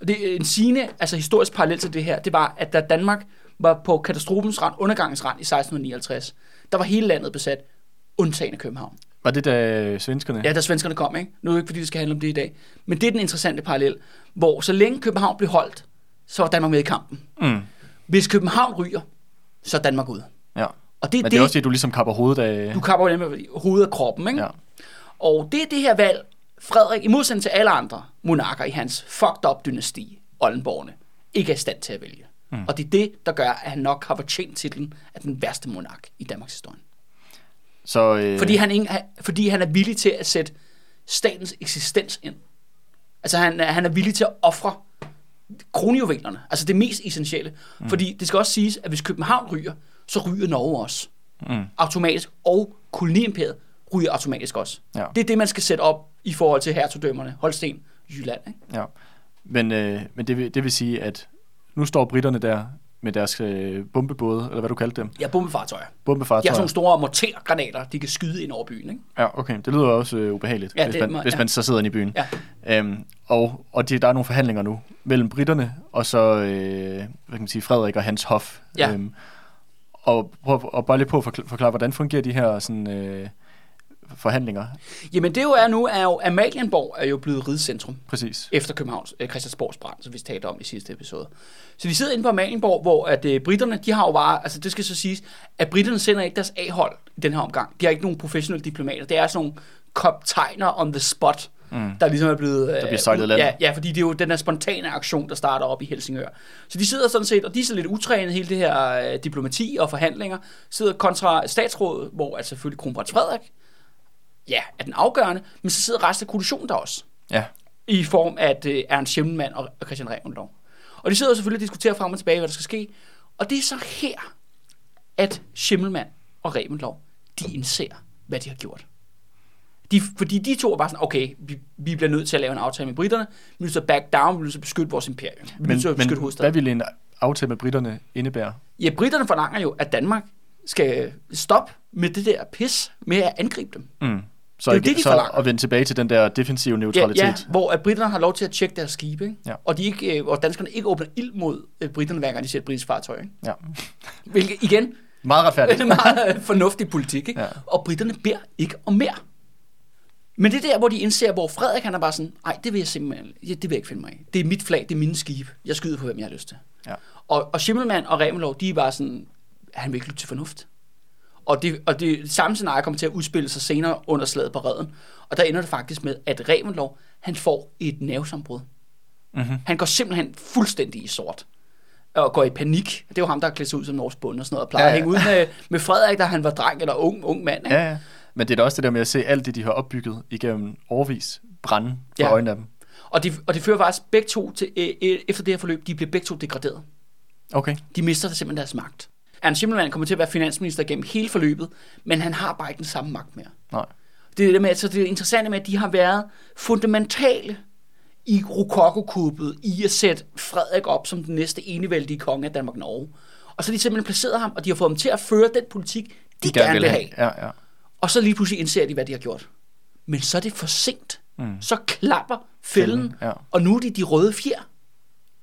Og det er en sigende, altså historisk parallel til det her, det var, at da Danmark var på katastrofens rand, undergangens rand i 1659, der var hele landet besat, undtagen af København. Var det da svenskerne? Ja, da svenskerne kom, ikke? Nu er det ikke, fordi det skal handle om det i dag. Men det er den interessante parallel, hvor så længe København blev holdt, så var Danmark med i kampen. Mm. Hvis København ryger, så er Danmark ude. ja. Og det Men det, det er også det, du ligesom kapper hovedet af... du kapper jo nemlig hovedet af kroppen, ikke? Ja. Og det er det her valg, Frederik, i modsætning til alle andre monarker i hans fucked up dynasti, Oldenborgene, ikke er i stand til at vælge. Mm. Og det er det, der gør, at han nok har fortjent titlen af den værste monark i Danmarks historie. Så, øh, Fordi han, ikke, fordi han er villig til at sætte statens eksistens ind. Altså han, er- han er villig til at ofre kronjuvelerne, altså det mest essentielle. Mm. Fordi det skal også siges, at hvis København ryger, så ryger Norge også. Mm. Automatisk. Og koloniimperiet ryger automatisk også. Ja. Det er det, man skal sætte op i forhold til hertugdømmerne, Holsten, Jylland. Ikke? Ja. Men, øh, men det, vil, det vil sige, at nu står britterne der med deres øh, bombebåde, eller hvad du kaldte dem, Ja, bombefartøjer. De bombefartøjer. har sådan nogle store mortergranater, de kan skyde ind over byen. Ikke? Ja, okay. Det lyder også øh, ubehageligt, Ja, hvis, man, man- hvis ja. man så sidder inde i byen. Ja. Øhm, og og det, der er nogle forhandlinger nu mellem britterne og så øh, hvad kan man sige, Frederik og hans hof. Ja. Øhm, og, prøv, og bare lige på at forklare, forklare, hvordan fungerer de her sådan, øh, forhandlinger? Jamen det jo er nu, er jo Amalienborg er jo blevet ridecentrum. Præcis. efter Københavns øh, Christiansborgs brand, som vi talte om i sidste episode. Så de sidder inde på Amalienborg, hvor at, øh, britterne, de har jo bare, altså det skal så siges, at britterne sender ikke deres A-hold i den her omgang. De har ikke nogen professionelle diplomater. Det er sådan nogle kaptajner on the spot, mm. der ligesom er blevet... Øh, Der bliver sejlet i land. Ja, ja, fordi det er jo den her spontane aktion, der starter op i Helsingør. Så de sidder sådan set, og de er så lidt utrænet hele det her øh, diplomati og forhandlinger, sidder kontra statsrådet, hvor altså selvfølgelig kronprins Frederik, ja, er den afgørende, men så sidder resten af koalitionen der også Ja. i form af øh, Ernst Schimmelmann og Christian Revendlov. Og de sidder selvfølgelig og diskuterer frem og tilbage, hvad der skal ske. Og det er så her, at Schimmelmann og Revendlov, de indser, hvad de har gjort. De, fordi de to er bare sådan, okay, vi, vi bliver nødt til at lave en aftale med britterne, vi er nødt til at back down, vi er nødt til at beskytte vores imperium, vi Men, at beskytte men hovedstaden. hvad ville en aftale med britterne indebære? Ja, britterne forlanger jo, at Danmark skal stoppe med det der pis med at angribe dem. Mm. Så, Det er ikke, det, de så forlanger. at vende tilbage til den der defensive Ja, neutralitet. ja, hvor at britterne har lov til at tjekke deres skibe, ikke? Ja. Og, de ikke, øh, og danskerne ikke åbner ild mod øh, britterne, hver gang de ser et britisk fartøj. Ikke? ja. Hvilket igen Meget er retfærdigt. en meget øh, fornuftig politik. Ikke? Ja. Og britterne beder ikke om mere. Men det er der, hvor de indser, hvor Frederik han er bare sådan, nej, det vil jeg simpelthen, ja, det vil jeg ikke finde mig i. Det er mit flag, det er mine skibe. Jeg skyder på, hvem jeg har lyst til. Ja. Og, og Schimmelmann og Remelov, de er bare sådan, han vil ikke lytte til fornuft. Og det, og det samme scenarie kommer til at udspille sig senere under slaget på redden. Og der ender det faktisk med, at Remelov, han får et nervesambrud. Mm-hmm. Han går simpelthen fuldstændig i sort. Og går i panik. Det er jo ham, der har klædt sig ud som norsk bonde og sådan noget. Og plejer Ja, ja, at hænge ud med, med Frederik, da han var dreng eller ung, ung mand. Ikke? Ja, ja. Men det er da også det der med at se alt det, de har opbygget igennem overvis brænde for Ja. øjnene af dem. Og de, og de fører faktisk begge to til, øh, øh, efter det her forløb, de bliver begge to degraderet. Okay. De mister simpelthen deres magt. Ernst Schimmelmann kommer til at være finansminister gennem hele forløbet, men han har bare ikke den samme magt mere. Nej. Det er det, med, så det er interessante med, at de har været fundamentale i rokokokubet i at sætte Frederik op som den næste enevældige konge af Danmark-Norge. Og så har de simpelthen placeret ham, og de har fået ham til at føre den politik, de, de gerne vil have. Ja, ja. Og så lige pludselig indser de, hvad de har gjort. Men så er det for sent. Mm. Så klapper fælden, Fælden, ja. og nu er det de røde fjer,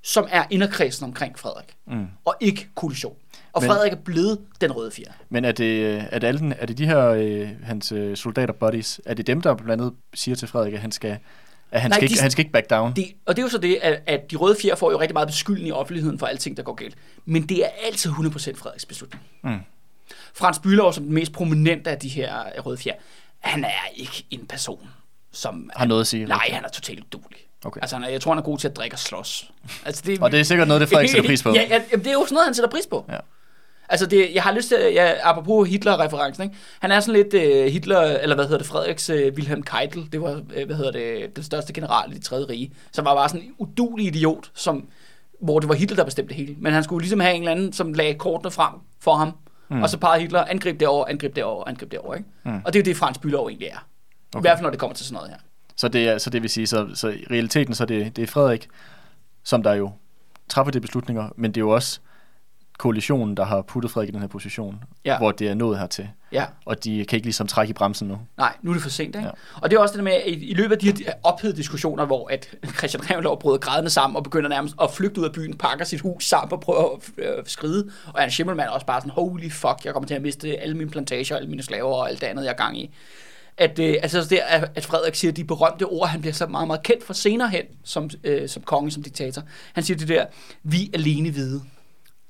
som er inderkredsen omkring Frederik, Mm. og ikke koalition. Og Men- Frederik er blevet den røde fjer. Men er det, øh, er det, alle, er det de her, øh, hans øh, soldater buddies, er det dem, der blandt andet siger til Frederik, at han skal, at han, Nej, skal, ikke, de- han skal ikke back down? Det, og det er jo så det, at, at de røde fjer får jo rigtig meget beskyldning i offentligheden for alting, der går galt. Men det er altid 100% Frederiks beslutning. Mm. Frans Bülow, som den mest prominente af de her øh, røde fjer, han er ikke en person, som... Har noget at sige? Nej, han er totalt udulig. Okay. Altså, han jeg tror, han er god til at drikke og slås. Altså, det, Og det er sikkert noget, det Frederik sætter pris på. ja, ja, det er jo sådan noget, han sætter pris på. Ja. Altså, det, jeg har lyst til, at- ja, apropos Hitler-referencen, ikke? han er sådan lidt uh, Hitler, eller hvad hedder det, Frederiks uh, Wilhelm Keitel, det var, uh, hvad hedder det, den største general i de tredje rige, som var bare sådan en udulig idiot, som, hvor det var Hitler, der bestemte det hele. Men han skulle ligesom have en eller anden, som lagde kortene frem for ham, mm. og så pegede Hitler, angreb derover, angreb derover, angreb derover, ikke? Mm. Og det er jo det, Frans Bülow egentlig er. Okay. I hvert fald, når det kommer til sådan noget her. Så det, er, så det vil sige, så, så i realiteten, så det, det er Frederik, som der jo træffer de beslutninger, men det er jo også koalitionen, der har puttet Frederik i den her position, Ja. hvor det er nået hertil. Ja. Og de kan ikke ligesom trække i bremsen nu. Nej, nu er det for sent, ikke? Ja. Og det er også det der med, at i, løbet af de her ophedede diskussioner, hvor at Christian Revlov bryder grædende sammen og begynder nærmest at flygte ud af byen, pakker sit hus sammen og prøver at øh, skride, og Ernst Schimmelmann er også bare sådan, holy fuck, jeg kommer til at miste alle mine plantager, alle mine slaver og alt det andet, jeg er gang i. At, øh, altså det, at at Frederik siger de berømte ord, han bliver så meget, meget kendt for senere hen, som, øh, som konge, som diktator. Han siger det der, vi alene vide.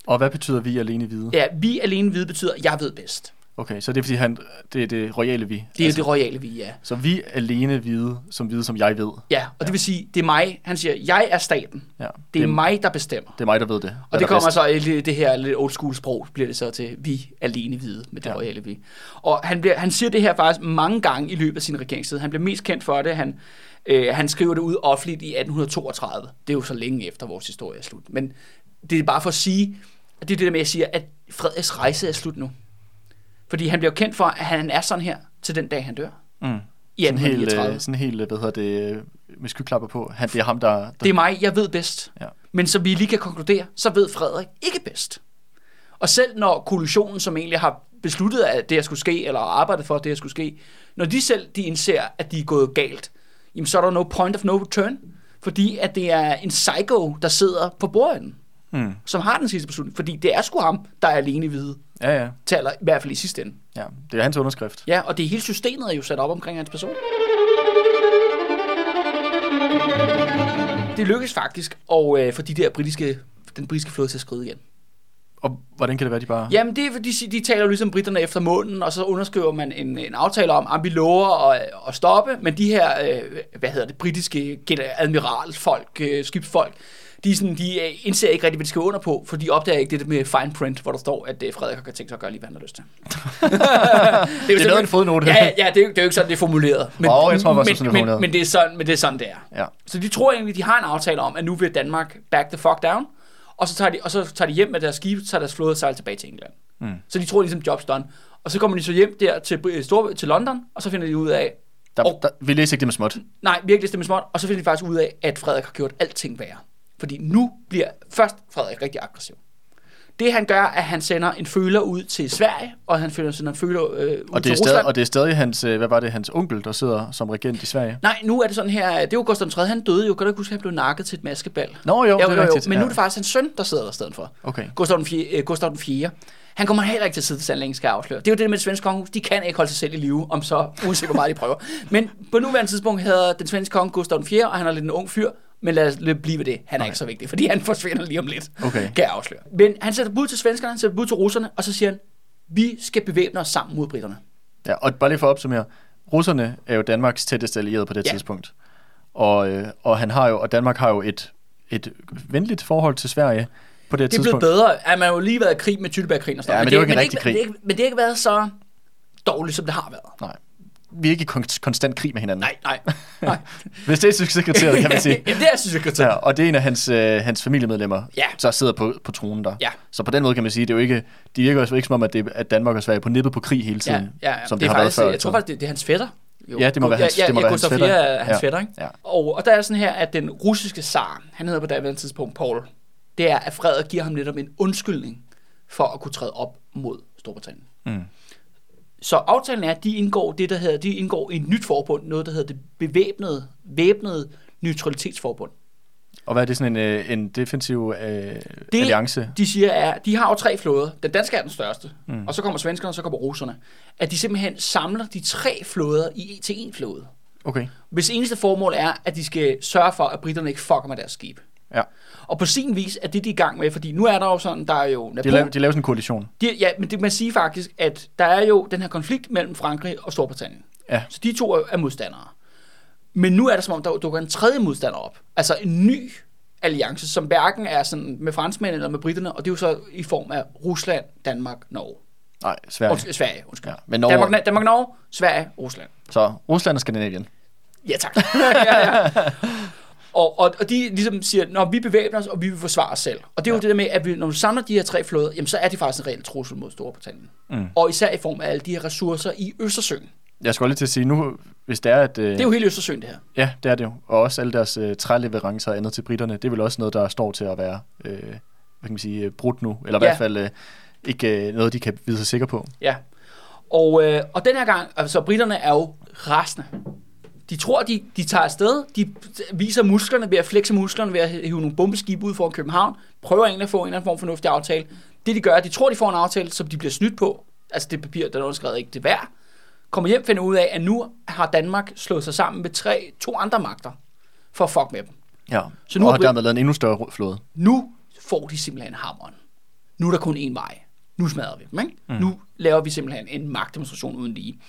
Og hvad betyder vi alene vide? Ja, vi alene vide betyder, jeg ved bedst. Okay, så det er fordi, han, det er det royale vi. Det er altså, det royale vi, ja. Så vi alene vide, som vide, som jeg ved. Ja, og det vil sige, det er mig, han siger, jeg er staten. Ja. Det er mig, der bestemmer. Det er mig, der ved det. Og Hvad det der er kommer så i det- det her lidt old school sprog, bliver det så til vi alene vide med det ja. Ja. royale vi. Og han, bliver, han siger det her faktisk mange gange i løbet af sin regeringstid. Han bliver mest kendt for det. Han, øh, han skriver det ud offentligt i 1832. Det er jo så længe efter vores historie er slut. Men det er bare for at sige, at det er det der med, at jeg siger, at Frederiks rejse er slut nu. Fordi han bliver kendt for, at han er sådan her til den dag, han dør. Mm. I Sådan helt, 1839. øh, sådan helt, hvad hedder det, øh, med skyklapper på. Han, det er ham, der... der Det er mig, jeg ved bedst. Ja. Men som vi lige kan konkludere, så ved Frederik ikke bedst. Og selv når koalitionen, som egentlig har besluttet, at det her skulle ske, eller arbejdet for, at det her skulle ske, når de selv de indser, at de er gået galt, jamen så er der no point of no return. Fordi at det er en psycho, der sidder på bordenden, Mm. som har den sidste beslutning. Fordi det er sgu ham, der er alene hvide, Ja, ja, taler i hvert fald i sidste ende. ja. Det er hans underskrift. Ja, og det hele systemet er jo sat op omkring hans person. Det lykkedes faktisk at øh, få de der britiske, den britiske flåde til at skride igen. Og hvordan kan det være, de bare... Jamen, det er fordi, de taler jo ligesom britterne efter månen, og så underskriver man en, en aftale om, at vi lover at, at stoppe, men de her, øh, hvad hedder det, britiske admiralfolk, øh, skibsfolk, de, sådan, de øh, indser ikke rigtig, hvad de skal under på, for de opdager ikke det med fine print, hvor der står, at øh, Frederik har tænkt sig at gøre lige, hvad han har lyst til. det er, Det er noget en fodnote. Ja, ja, det er, jo, det er jo ikke sådan, det er formuleret. Men, Åh, jeg tror faktisk, men, sådan, det er men, formuleret. men, det er sådan, men det er sådan, det er. Ja. Så de tror egentlig, de har en aftale om, at nu vil Danmark back the fuck down, og så tager de, og så tager de hjem med deres skib, tager deres flåde og sejler tilbage til England. Mm. Så de tror ligesom job's done. Og så kommer de så hjem der til, Br- Stor, til London, og så finder de ud af, Der, Og- der, vi læser ikke det med småt. nej, virkelig det med småt, og så finder de faktisk ud af, at Frederik har gjort alting værre. Fordi nu bliver først Frederik rigtig aggressiv. Det han gør, er, at han sender en føler ud til Sverige, og han sender en føler øh, ud Og det, til er stadig, Rusland. og det er stadig hans, øh, hvad var det, hans onkel, der sidder som regent i Sverige. Nej, nu er det sådan her, det var Gustav 3. Han døde jo, kan du ikke huske, at han blev nakket til et maskebal? Nå jo, det er rigtigt. Men nu er det faktisk hans søn, der sidder der i stedet for. Okay. Gustav den 4. Øh, Gustav den 4. Han kommer heller ikke til at sidde, til længe skal afsløre. Det er jo det med det svenske kongehus. De kan ikke holde sig selv i live, om så, uanset hvor meget de prøver. Men på nuværende tidspunkt hedder den svenske konge Gustav 4. og han er lidt en ung fyr. Men lad os blive ved det. Han er Okay. ikke så vigtig, fordi han forsvinder lige om lidt. Okay. Kan jeg afsløre. Men han sætter bud til svenskerne, han sætter bud til russerne, og så siger han, vi skal bevæbne os sammen mod britterne. Ja, og bare lige for at opsummere. Russerne er jo Danmarks tætteste allierede på det Ja. tidspunkt. Og, øh, og, han har jo, og Danmark har jo et, et venligt forhold til Sverige på det, Det er blevet tidspunkt. bedre. at man har jo lige været i krig med Tyttebergkrigen og sådan Ja, noget. men det var ikke en men rigtig krig. Men det, er ikke- men det har ikke været så dårligt, som det har været. Nej. Vi er ikke i kon- konstant krig med hinanden. Nej, nej. Nej. Hvis det er succeskriteriet, kan man sige. Jamen, det er succeskriteriet. Ja, og det er en af hans, øh, hans familiemedlemmer, Ja. der sidder på, på tronen der. Ja. Så på den måde kan man sige, det er jo ikke, de virker jo ikke som om, at, det, at Danmark og Sverige er på nippet på krig hele Ja, tiden, ja, ja. som det, det, har faktisk, været før. Jeg tror faktisk, det, det er hans fætter. Jo. Ja, det må være hans- ja, ja, det må ja, være hans fætter. Er hans Ja. fætter, ikke? Ja. Og, og der er sådan her, at den russiske zar, han hedder på daværende tidspunkt Paul, det er, at Frederik giver ham netop en undskyldning for at kunne træde op mod Storbritannien. Mm. Så aftalen er, at de indgår det, der hedder, de indgår i et nyt forbund, noget, der hedder det bevæbnede, væbnede neutralitetsforbund. Og hvad er det sådan en, øh, en defensiv øh, Det- alliance? De siger, at de har jo tre flåder. Den danske er den største, mm. og så kommer svenskerne, og så kommer russerne. At de simpelthen samler de tre flåder i til en flåde. Okay. Hvis eneste formål er, at de skal sørge for, at britterne ikke fucker med deres skib. Ja. Og på sin vis er det, de er i gang med, fordi nu er der jo sådan, der er jo De, Napoleon. laver, de laver sådan en koalition. De, ja, men det man siger faktisk, at der er jo den her konflikt mellem Frankrig og Storbritannien. Ja. Så de to er, er modstandere. Men nu er det som om, der dukker en tredje modstander op. Altså en ny alliance, som hverken er sådan med franskmændene eller med britterne, og det er jo så i form af Rusland, Danmark, Norge. Nej, Sverige. Undskyld, Sverige, undskyld. Ja, men. Norge, Danmark, Danmark, Norge, Sverige, Rusland. så Rusland og Skandinavien. Ja, tak. ja, ja. Og, og, og de ligesom siger, når vi bevæbner os, og vi vil forsvare os selv. Og det er jo Ja. det der med, at vi, når vi samler de her tre flåder, jamen så er de faktisk en reel trussel mod Storbritannien. Mm. Og især i form af alle de her ressourcer i Østersøen. Jeg skulle lige til at sige, nu, hvis det er, at... Øh, Det er jo hele Østersøen, det her. Ja, det er det jo. Og også alle deres øh, træleverancer og andet til britterne, det er vel også noget, der står til at være, øh, hvad kan man sige, øh, brudt nu. Eller i Ja. hvert fald øh, ikke øh, noget, de kan vide sig sikre på. Ja. Og, øh, og den her gang, altså britterne er jo rasende. De tror, de, de tager afsted, de viser musklerne ved at flexe musklerne ved at hive nogle bombeskib ud foran København, prøver egentlig at få en eller anden form for fornuftig aftale. Det de gør, de tror, de får en aftale, som de bliver snydt på. Altså det papir, der er underskrevet ikke det værd. Kommer hjem, finder ud af, at nu har Danmark slået sig sammen med tre, to andre magter for at fuck med dem. Ja. Så nu og har dermed lavet en endnu større flåde. Nu får de simpelthen hammeren. Nu er der kun én vej. Nu smadrer vi dem, ikke? Mm. Nu laver vi simpelthen en magtdemonstration uden lige.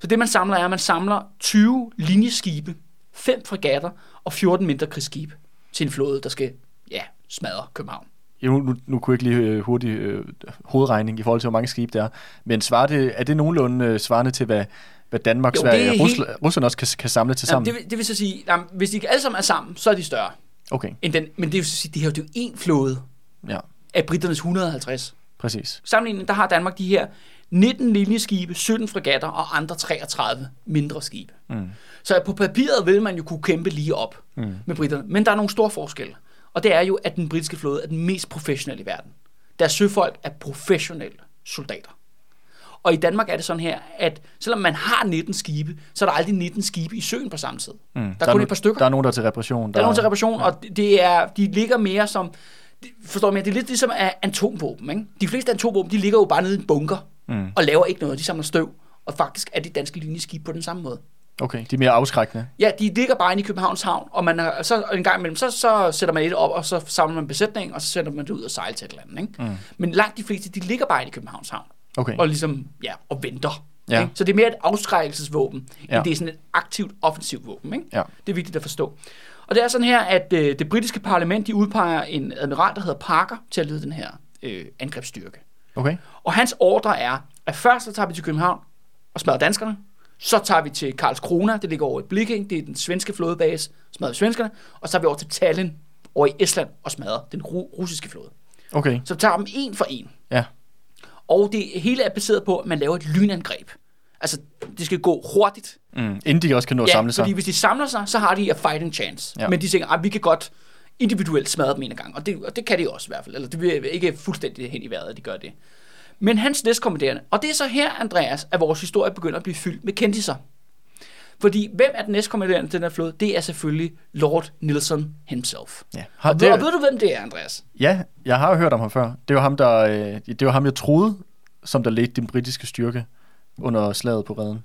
Så det, man samler, er, at man samler 20 linjeskibe, 5 fregatter og 14 mindre krigsskibe til en flåde, der skal, ja, smadre København. Jo, nu, nu kunne jeg ikke lige øh, hurtigt øh, hovedregning i forhold til, hvor mange skibe der er. Men svarer det, er det nogenlunde øh, svarende til, hvad, hvad Danmark, Jo, Sverige det er og helt- Rusland, Rusland også kan, kan samle til Jamen, sammen? det, vil, det vil så sige, jamen, hvis de alle sammen er sammen, så er de større. Okay, End den, men det vil så sige, det her det er jo én flåde ja, af britternes 150. præcis. Sammenlignet, der har Danmark de her 19 linjeskibe, 17 fregatter og andre 33 mindre skibe. Mm. Så på papiret vil man jo kunne kæmpe lige op Mm. med britterne. Men der er nogle store forskelle. Og det er jo, at den britiske flåde er den mest professionelle i verden. Deres søfolk er professionelle soldater. Og i Danmark er det sådan her, at selvom man har 19 skibe, så er der aldrig 19 skibe i søen på samme tid. Mm. Der er kun no- et par stykker. Der er nogen, der er til reparation. Der er nogen til reparation, og det er, de ligger mere som, forstår mere, det er lidt ligesom atomvåben. Ikke? De fleste atomvåben, de ligger jo bare nede i en bunker Mm. og laver ikke noget. De samler støv. Og faktisk er de danske linjeskibe på den samme måde. Okay, de er mere afskrækkende. Ja, de ligger bare inde i Københavns Havn, og man har, så en gang imellem, så, så sætter man et op, og så samler man besætning, og så sætter man det ud og sejler til et eller andet. Ikke? Mm. Men langt de fleste, de ligger bare inde i Københavns Havn, Okay, og ligesom, ja, og venter. Ja. Ikke? Så det er mere et afskrækkelsesvåben, Ja. end det er sådan et aktivt offensivt våben. Ikke? Ja. Det er vigtigt at forstå. Og det er sådan her, at øh, det britiske parlament, de udpeger en admiral, der hedder Parker, til at lede den her øh, angrebsstyrke. Okay. Og hans ordre er, at først så tager vi til København og smadrer danskerne. Så tager vi til Karlskrona, det ligger over i Blikking, det er den svenske flådebase, smadrer vi svenskerne. Og så tager vi over til Tallinn, over i Estland, og smadrer den ru- russiske flåde. Okay, Så vi tager dem en for en. ja. Og det hele er baseret på, at man laver et lynangreb. Altså, det skal gå hurtigt. Mm. Inden de også kan nå at Ja, samle sig. fordi hvis de samler sig, så har de a fighting chance. Ja. Ja. Men de tænker, at vi kan godt individuelt smadre dem en gang. Og det, og det kan de også i hvert fald. Eller det vil ikke fuldstændig hen i vejret, at de gør det. Men hans næstkommanderende, og det er så her, Andreas, at vores historie begynder at blive fyldt med kendiser. Fordi hvem er den næstkommanderende til den her flåde? Det er selvfølgelig Lord Nelson himself. Ja. Har, Og, ved, og ved du, hvem det er, Andreas? ja, jeg har hørt om ham før. Det var ham, der, øh, det var ham, jeg troede, som der ledte den britiske styrke under slaget på redden.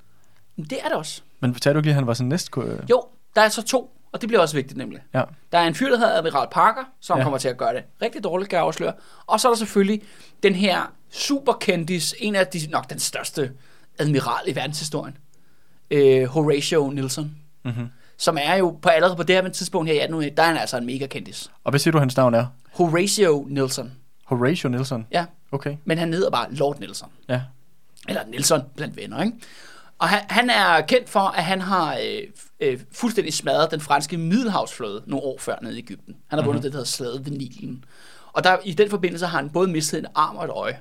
Det er det også. Men fortalte du ikke lige, at han var sådan næst... Jo, der er så to, og det bliver også vigtigt nemlig. Ja. Der er en fyr, der hedder Admiral Parker, som Ja. kommer til at gøre det rigtig dårligt, kan jeg afsløre. Og så er der selvfølgelig den her superkendis, en af de, nok den største admiral i verdenshistorien, øh, Horatio Nelson, Mm-hmm. som er jo på allerede på det her tidspunkt her i 1800, der er han altså en mega kendis. Og hvad siger du, hans navn er? Horatio Nelson, Horatio Nelson? ja, Okay, men han hedder bare Lord Nelson. ja. Eller Nelson blandt venner, ikke? Og han, han er kendt for, at han har øh, øh, fuldstændig smadret den franske middelhavsflåde nogle år før nede i Ægypten. Han har vundet mm-hmm. det, der hedder slaget ved Nilen. Og der, i den forbindelse har han både mistet en arm og et øje.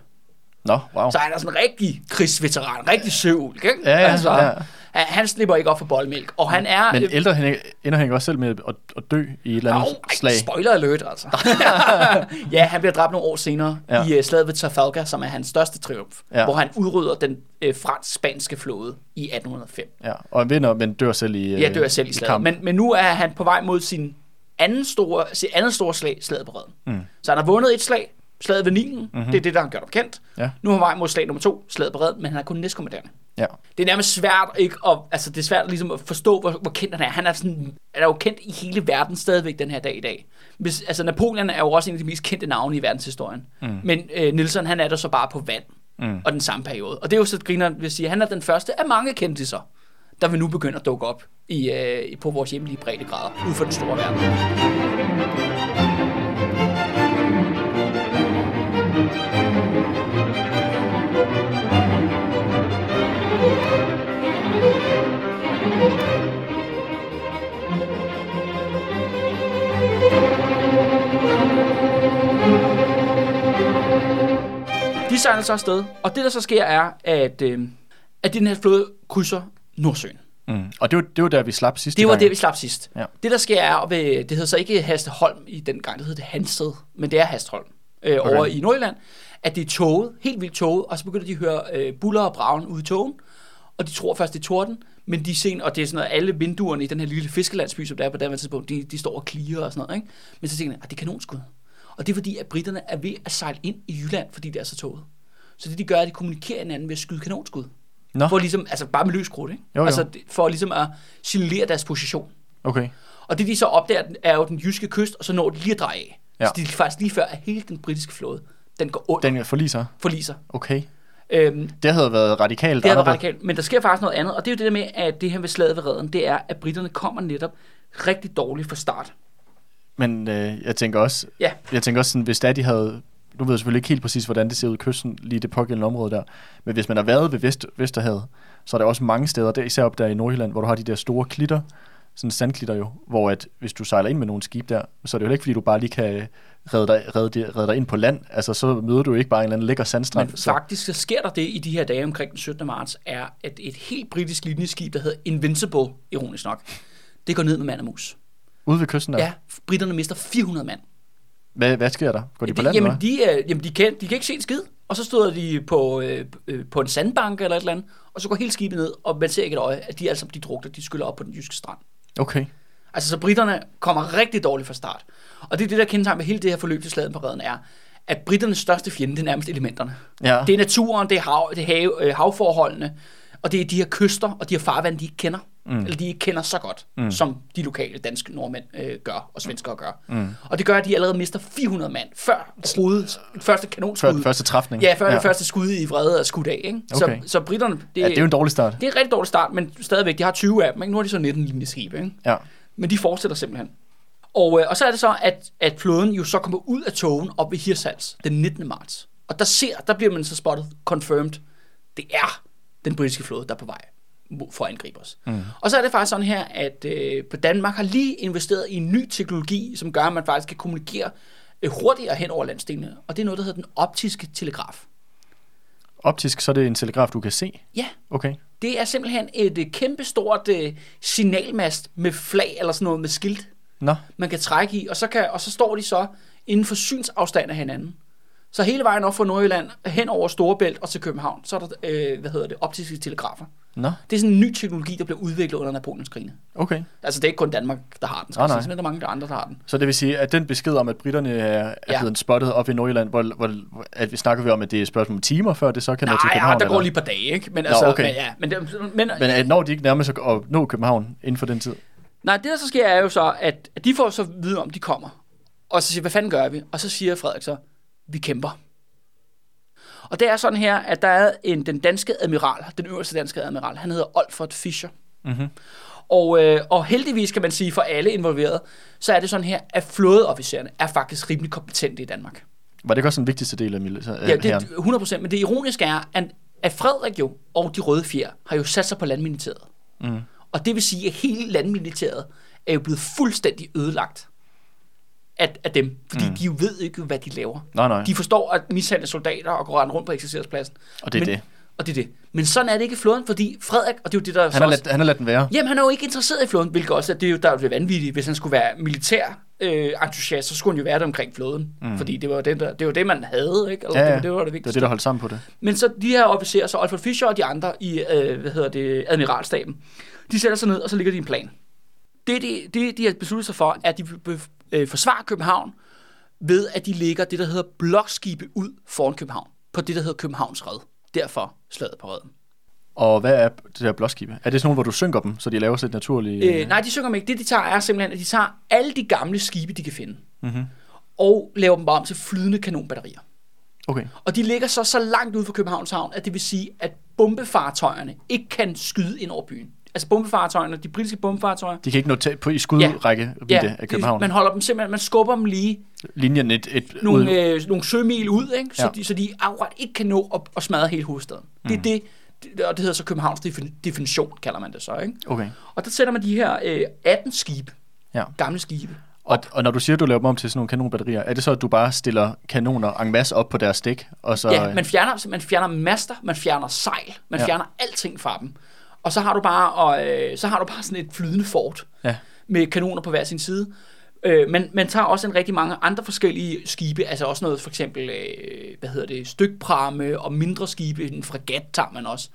Nå, wow. Så han er sådan en rigtig krigsveteran, rigtig søvl, ikke? Ja, ja, altså, ja. Han, slipper ikke op for boldmælk, og han er... Men øh, ældre han, ender han ikke også selv med at, at dø i et eller andet ej, slag? spoiler alert, altså. ja, han bliver dræbt nogle år senere Ja. ja. i uh, slaget ved Trafalgar, som er hans største triumf, Ja. ja. hvor han udrydder den uh, fransk-spanske flåde i 1805. Ja, og han vinder, men dør selv i Ja, øh, dør selv i slaget. kamp. Men, men nu er han på vej mod sin anden store, sit andet store slag, slaget på Reden. Mm. Så han har vundet et slag, slaget ved Nilen, mm-hmm. det er det, der har gjort ham kendt. Ja. Nu er han på vej mod slag nummer to, slaget på Reden, men han er kun næstkommanderende. Ja. Det er nærmest svært ikke at, altså det er svært ligesom at forstå, hvor, hvor kendt han er. Han er, sådan, han er jo kendt i hele verden stadigvæk den her dag i dag. Hvis, altså Napoleon er jo også en af de mest kendte navne i verdenshistorien. Mm. Men øh, Nelson, han er der så bare på vand. Mm. Og den samme periode. Og det er jo så grineren, vil sige, han er den første af mange kendtiser, der vil nu begynde at dukke op i, øh, på vores hjemlige breddegrader, ud for den store verden. De sejler så afsted, og det der så sker er, at, øh, at den her flåde krydser Nordsøen. Mm. Og det var, det var der, vi slap sidste Det var gang. det, vi slap sidst. Ja. Det, der sker er, ved, det hedder så ikke Hasteholm i den gang, det hedder det Hansted, men det er Hastholm øh, okay. over i Nordjylland, at det er toget, helt vildt toget, og så begynder de at høre øh, buller og bragen ude i togen, og de tror først, det er torden, men de sen, og det er sådan noget, alle vinduerne i den her lille fiskelandsby, som der er på det tidspunkt, de, de står og klirer og sådan noget, ikke? Men så tænker jeg, at det er kanonskud. Og det er fordi, at britterne er ved at sejle ind i Jylland, fordi det er så toget. Så det de gør, er, at de kommunikerer hinanden ved at skyde kanonskud. Nå, For ligesom, altså bare med løs krudt, ikke? Jo, jo. Altså for ligesom at signalere deres position. okay. Og det de så opdager, er jo den jyske kyst, og så når de lige at dreje af. Ja. Så det er faktisk lige før, at hele den britiske flåde, den går under, den forliser. forliser. Okay. Øhm, Det havde været radikalt det der anderledes. radikalt. Men der sker faktisk noget andet, og det er jo det der med, at det her ved slaget ved redden, det er, at britterne kommer netop rigtig dårligt fra start. Men øh, jeg tænker også, Ja, jeg tænker også sådan, hvis da de havde, nu ved jeg selvfølgelig ikke helt præcis, hvordan det ser ud i kysten, lige det pågældende område der, men hvis man har været ved Vest, Vesterhavet, så er der også mange steder, der, især op der i Nordjylland, hvor du har de der store klitter, sådan sandklitter jo, hvor at hvis du sejler ind med nogle skib der, så er det jo ikke, fordi du bare lige kan redde dig, redde, redde dig ind på land. Altså, så møder du ikke bare en eller anden lækker sandstrand. men så, faktisk så sker der det i de her dage omkring den 17. marts, er, at et helt britisk linjeskib, der hedder Invincible, ironisk nok, det går ned med mand og mus. Ude ved kysten der, Ja, britterne mister 400 mand. hvad, hvad sker der? Går de på Det- land, jamen, de, er, jamen de, kan, de kan ikke se en skid. Og så stod de på, øh, øh, på en sandbank eller et eller andet, og så går hele skibet ned, og man ser ikke et øje, at de alle sammen de drukner, de skyller op på den jyske strand. Okay. Altså, så britterne kommer rigtig dårligt fra start. Og det er det, der kendetegner med hele det her forløb til slaget på redden, er, at britternes største fjende, det er nærmest elementerne. Ja. Det er naturen, det er, hav, det er have, øh, havforholdene, og det er de her kyster og de her farvande, de ikke kender. Mm. Eller de ikke kender så godt, mm. som de lokale danske nordmænd øh, gør, og svenskere gør. Mm. Og det gør, at de allerede mister 400 mand, før skruet, første kanonskud. Før, første træfning. Ja, før ja. det første skud i vrede er skudt af. Ikke? Okay. Så, så britterne, det, Ja, det er jo en dårlig start. det er en rigtig dårlig start, men stadigvæk, de har 20 af dem. Ikke? Nu har de så 19 linjeskibe. Ikke? Ja. Men de fortsætter simpelthen. Og, øh, og så er det så, at, at flåden jo så kommer ud af togen op ved Hirtshals den 19. marts. Og der ser, der bliver man så spottet, confirmed, det er den britiske flåde, der er på vej for at angribe os. Mm. Og så er det faktisk sådan her, at øh, på Danmark har lige investeret i en ny teknologi, som gør, at man faktisk kan kommunikere øh, hurtigere hen over landsdelene. Og det er noget, der hedder den optiske telegraf. Optisk, så er det en telegraf, du kan se. Ja, Okay. det er simpelthen et øh, kæmpestort øh, signalmast med flag eller sådan noget med skilt, Nå, man kan trække i, og så, kan, og så står de så inden for synsafstand af hinanden. Så hele vejen op fra Nordjylland, hen over Storebælt og til København, så er der, øh, hvad hedder det, optiske telegrafer. Nå, Det er sådan en ny teknologi, der blev udviklet under Napoleonskrigene. okay. Altså det er ikke kun Danmark, der har den, skal Nej, nej, sige, men der er mange der andre, der har den. Så det vil sige, at den besked om, at britterne er, er Ja. blevet spottet op i Nordjylland, hvor, hvor, at vi snakker vi om, at det er spørgsmål om timer, før det så kan nå til Nej, ja, København? der går eller? lige et par dage, ikke? Men, altså, okay. men, ja, men, det, men, Men at når de ikke nærmer sig at nå København inden for den tid? Nej, det der så sker er jo så, at, at de får så vide om, de kommer. Og så siger, hvad fanden gør vi? Og så siger Frederik så, vi kæmper. Og det er sådan her, at der er en, den danske admiral, den øverste danske admiral, han hedder Olfert Fischer. Mm-hmm. Og, øh, og heldigvis kan man sige for alle involverede, så er det sådan her, at flådeofficererne er faktisk rimelig kompetente i Danmark. Var det også en vigtigste del af militæret? Ja, det er 100%, men det ironiske er, at at Frederik jo og de røde fjer har jo sat sig på landmilitæret. Mm. Og det vil sige, at hele landmilitæret er jo blevet fuldstændig ødelagt af, af dem. Fordi mm. de jo ved ikke, hvad de laver. Nej, nej. De forstår at mishandle soldater og gå rundt på eksercerspladsen. Og det er Men, det. Og det er det. Men sådan er det ikke i flåden, fordi Frederik, og det er jo det, der... så Han har, ladt, han har ladt den være. Jamen, han er jo ikke interesseret i flåden, hvilket også er, det er jo, der er jo det vanvittige. Hvis han skulle være militær øh, entusiast, så skulle han jo være der omkring flåden. Mm. Fordi det var, den der, det var det, man havde, ikke? Eller, Ja, ja. det, var, det var det Det er vigtigste. det, der holdt sammen på det. Men så de her officerer, så Alfred Fischer og de andre i, øh, hvad hedder det, admiralstaben, de sætter sig ned, og så ligger de en plan. Det, de, det, de har besluttet sig for, er, at de øh, forsvare København ved, at de lægger det, der hedder blokskibe ud foran København, på det, der hedder Københavns Red. Derfor slaget på redden. Og hvad er det her blåskibe? Er det sådan nogle, hvor du synker dem, så de laver sig et naturligt... Øh, nej, de synger dem ikke. Det, de tager, er simpelthen, at de tager alle de gamle skibe, de kan finde, Mm-hmm. og laver dem bare om til flydende kanonbatterier. Okay. Og de ligger så så langt ude for Københavns Havn, at det vil sige, at bombefartøjerne ikke kan skyde ind over byen. Altså bombefartøjerne, de britiske bombefartøjer, De kan ikke nå tæ- på i skudrække ja, af København. man holder dem simpelthen, man skubber dem lige Linjen et, et nogle, ud. øh, nogle sømil ud, ikke? Så, Ja. ja. de, så de akkurat ikke kan nå at, at smadre hele hovedstaden. Mm. Det er det, det, og det hedder så Københavns defin- definition, kalder man det så, ikke? Okay. Og der sætter man de her øh, 18 skibe, Ja. gamle skibe. Og, og når du siger, at du laver dem om til sådan nogle kanonbatterier, er det så, at du bare stiller kanoner en masse op på deres stik? Og så, Ja, man fjerner, man fjerner master, man fjerner sejl, man Ja. ja. fjerner alting fra dem. Og så har du bare, og, øh, så har du bare sådan et flydende fort Ja. med kanoner på hver sin side. Øh, men man tager også en rigtig mange andre forskellige skibe, altså også noget for eksempel, øh, hvad hedder det, stykpramme og mindre skibe, en fregat tager man også.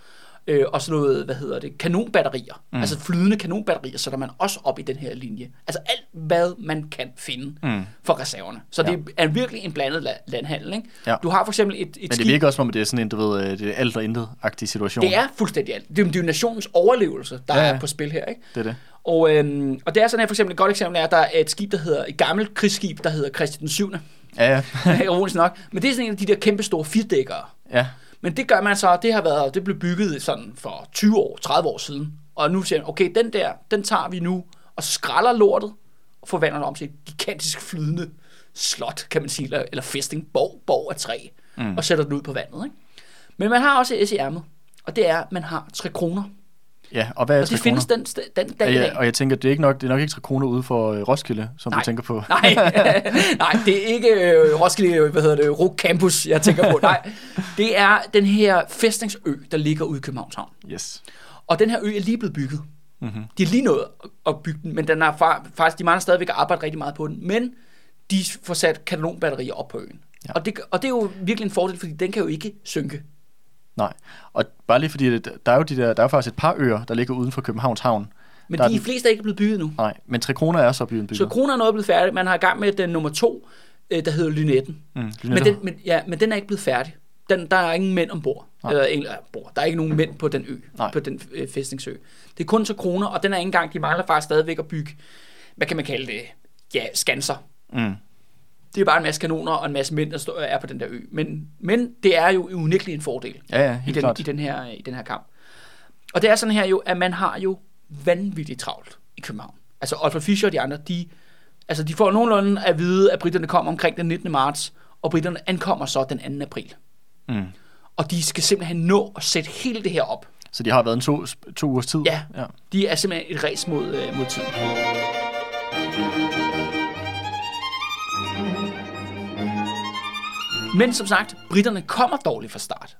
Øh, og sådan noget, hvad hedder det, kanonbatterier. Mm. Altså flydende kanonbatterier sætter man også op i den her linje. Altså alt, hvad man kan finde Mm. for reserverne. Så Ja. det er virkelig en blandet la- landhandel. Ikke? Ja. Du har for eksempel et, et Men det skib, virker også, som om det er sådan en, du ved, øh, det er alt og intet-agtig situation. det er fuldstændig alt. Det er, det er jo nationens overlevelse, der ja, ja. er på spil her. Ikke? Det er det. Og, øhm, og det er sådan her, for eksempel et godt eksempel er, at der er et skib, der hedder, et gammelt krigsskib, der hedder Christian den 7. Ja, ja. Ironisk nok. Men det er sådan en af de der kæmpe store firdækkere. ja. Men det gør man så, det har været, det blev bygget sådan for 20 år, 30 år siden. Og nu siger man, okay, den der, den tager vi nu, og så skralder lortet, og forvandler det om til et gigantisk flydende slot, kan man sige, eller, eller fæstning, borg, borg af træ, mm. og sætter den ud på vandet. Ikke? Men man har også et S i ærmet, og det er, at man har 3 kroner. Ja. Og hvad er Og det findes den, den dag jeg, og jeg tænker, det er, ikke nok, det er nok ikke 3 kroner ude for øh, Roskilde, som Nej. du tænker på. Nej, nej, det er ikke øh, Roskilde, hvad hedder det, RUK Campus, jeg tænker på. Nej, det er den her fæstningsø, der ligger ude i Københavns Havn. Yes. Og den her ø er lige blevet bygget. Mm-hmm. De er lige nået at- bygge den, men den er fa- faktisk, de mangler stadigvæk at arbejde rigtig meget på den. Men de får sat kanonbatterier op på øen. Ja. Ja. Og, det, og det er jo virkelig en fordel, fordi den kan jo ikke synke. Nej. Og bare lige fordi, det, der er jo de der, der er faktisk et par øer, der ligger uden for Københavns Havn. Men Der er de den- fleste er ikke blevet bygget nu. Nej, men 3 kroner er så blevet bygget. Så kroner er noget blevet færdig. Man har i gang med den nummer to, øh, der hedder Lynetten. mm, Men den, men, ja, men den er ikke blevet færdig. Den, der er ingen mænd ombord. Nej. Eller, eller, bord. Der er ikke nogen mænd på den ø, Nej. på den øh, fæstningsø. Det er kun så kroner, og den er ikke engang, de mangler faktisk stadigvæk at bygge, hvad kan man kalde det, ja, skanser. Mm. Det er bare en masse kanoner og en masse mænd, der står, er på den der ø. Men, men det er jo unægteligt en fordel Ja, ja, i den, klart. i, den her, i den her kamp. Og det er sådan her jo, at man har jo vanvittigt travlt i København. Altså Alfred Fischer og de andre, de, altså de får nogenlunde at vide, at britterne kommer omkring den 19. marts, og britterne ankommer så den 2. april. Mm. Og de skal simpelthen nå at sætte hele det her op. Så de har været en to, to ugers tid? Ja. ja. De er simpelthen et race mod, øh, mod tiden. Men som sagt, britterne kommer dårligt fra start.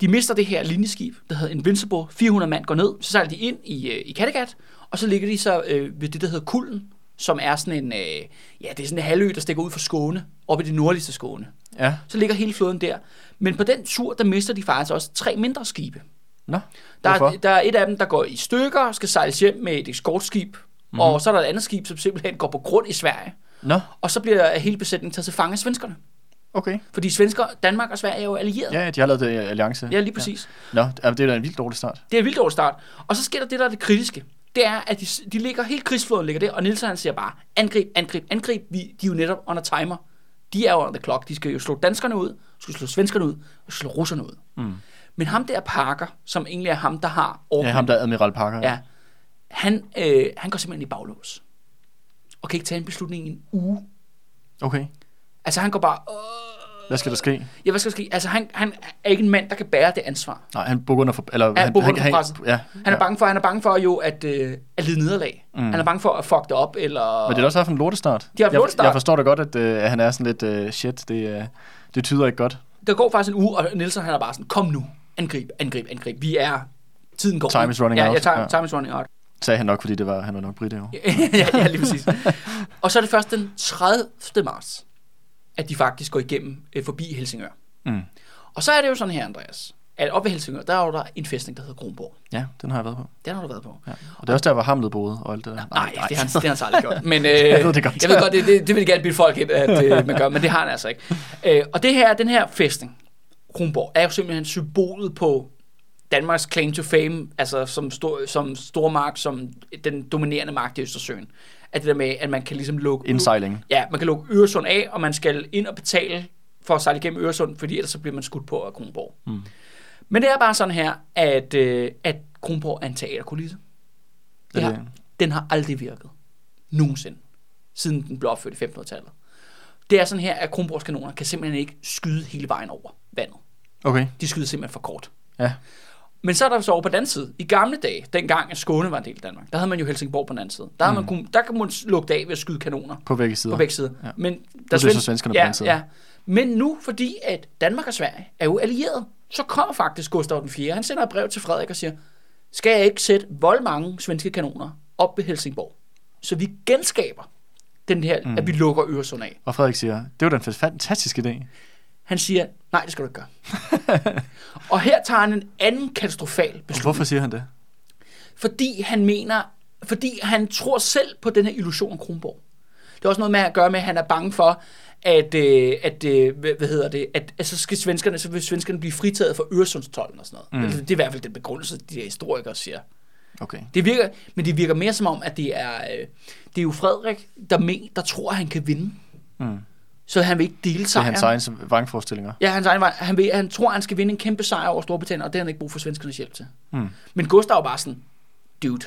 De mister det her linjeskib, der hedder Invincible. 400 mand går ned, så sejler de ind i, øh, i Kattegat, og så ligger de så øh, ved det, der hedder Kulden, som er sådan en, øh, ja, det er sådan en halvø, der stikker ud fra Skåne, op i det nordligste Skåne. Ja. Så ligger hele floden der. Men på den tur, der mister de faktisk også tre mindre skibe. Nå, Der er, der er et af dem, der går i stykker og skal sejles hjem med et eskortskib. Mhm. Mm-hmm. Og så er der et andet skib, som simpelthen går på grund i Sverige. Nå, Og så bliver hele besætningen taget til fange af svenskerne. Okay. Fordi svensker, Danmark og Sverige er jo allieret. Ja, de har lavet det i alliance. ja lige præcis. Ja. Nå, ja, det er da en vildt dårlig start. Det er en vildt dårlig start. Og så sker der det, der er det kritiske. Det er, at de, de ligger, hele krigsflåden ligger der, og Nielsen han siger bare, angrib, angrib, angrib. Vi, de er jo netop under timer. De er jo under the clock. De skal jo slå danskerne ud, skal slå svenskerne ud, og slå russerne ud. Mm. Men ham der Parker, som egentlig er ham, der har Ja, overkommand- ham der er Admiral Parker. Ja. Han, øh, han går simpelthen i baglås. Og kan ikke tage en beslutning i en uge. Okay. Altså han går bare Hvad skal der ske? Ja, hvad skal der ske? Altså, han, han er ikke en mand, der kan bære det ansvar. Nej, han bukker under for... Eller, Ja, bukker under for presset. ja, Han er bange for, han er bange for jo at, øh, at lide nederlag. Mm. Han er bange for at fuck det op, eller... Men det er også haft en lortestart. De har haft jeg, lortestart. Jeg forstår da godt, at, øh, han er sådan lidt uh, shit. Det, uh, det tyder ikke godt. Der går faktisk en uge, og Nielsen han er bare sådan, kom nu, angrib, angrib, angrib. Vi er... Tiden går. Time is running ja, out. Ja, time, Ja. time is running out. Sagde han nok, fordi det var, han var nok britte jo. ja, ja, lige præcis. og så er det først den 30. marts, at de faktisk går igennem øh, forbi Helsingør. Mm. Og så er det jo sådan her, Andreas, at oppe ved Helsingør, der er jo der en fæstning, der hedder Kronborg. Ja, den har jeg været på. Den har du været på. Ja. Og det er også der, hvor Hamlet boede og alt det der. Nej, nej, det har han, det har han så aldrig gjort. Men, øh, Jeg ved det godt. Jeg ved godt, det, det, det vil gerne bilde folk ind, at øh, man gør, men det har han altså ikke. Øh, og det her, den her fæstning, Kronborg, er jo simpelthen symbolet på Danmarks claim to fame, altså som, stor, som stormagt, som den dominerende magt i Østersøen. At det der med, at man kan ligesom lukke... Indsejling. Ja, man kan lukke Øresund af, og man skal ind og betale for at sejle igennem Øresund, fordi ellers så bliver man skudt på af Kronborg. Mm. Men det er bare sådan her, at, øh, at Kronborg er en teaterkulisse. Det er det. Den har aldrig virket. Nogensinde. Siden den blev opført i 1500-tallet. Det er sådan her, at Kronborgs kanoner kan simpelthen ikke skyde hele vejen over vandet. Okay, De skyder simpelthen for kort. ja. Men så er der så over på den anden side. I gamle dage, dengang at Skåne var en del af Danmark, der havde man jo Helsingborg på den anden side. Der, mm. man, kun- der kan man lukke af ved at skyde kanoner På begge sider. på begge sider. Ja. Men er det så svenskerne på ja, den side. Ja. Men nu, fordi at Danmark og Sverige er jo allierede, så kommer faktisk Gustav den 4. Han sender et brev til Frederik og siger, skal jeg ikke sætte vold mange svenske kanoner op ved Helsingborg, så vi genskaber den her, mm. at vi lukker Øresund af. Og Frederik siger, det var da en fantastisk idé. Han siger, nej, det skal du ikke gøre. og her tager han en anden katastrofal beslutning. Hvorfor siger han det? Fordi han mener, fordi han tror selv på den her illusion om Kronborg. Det er også noget med at gøre med, at han er bange for, at, øh, at øh, hvad, hedder det, at, at så skal svenskerne, så vil svenskerne blive fritaget for Øresundstollen og sådan noget. Mm. Det, det er i hvert fald den begrundelse, de her historikere siger. Okay. Det virker, men det virker mere som om, at det er, øh, det er jo Frederik, der, men, der tror, at han kan vinde. Mm. Så han vil ikke dele Det er hans egen vrangforestillinger. Ja, hans egen. Han, vil, han tror, han skal vinde en kæmpe sejr over Storbritannien, og det har han ikke brug for svenskernes hjælp til. Mm. Men Gustav bare sådan, dude,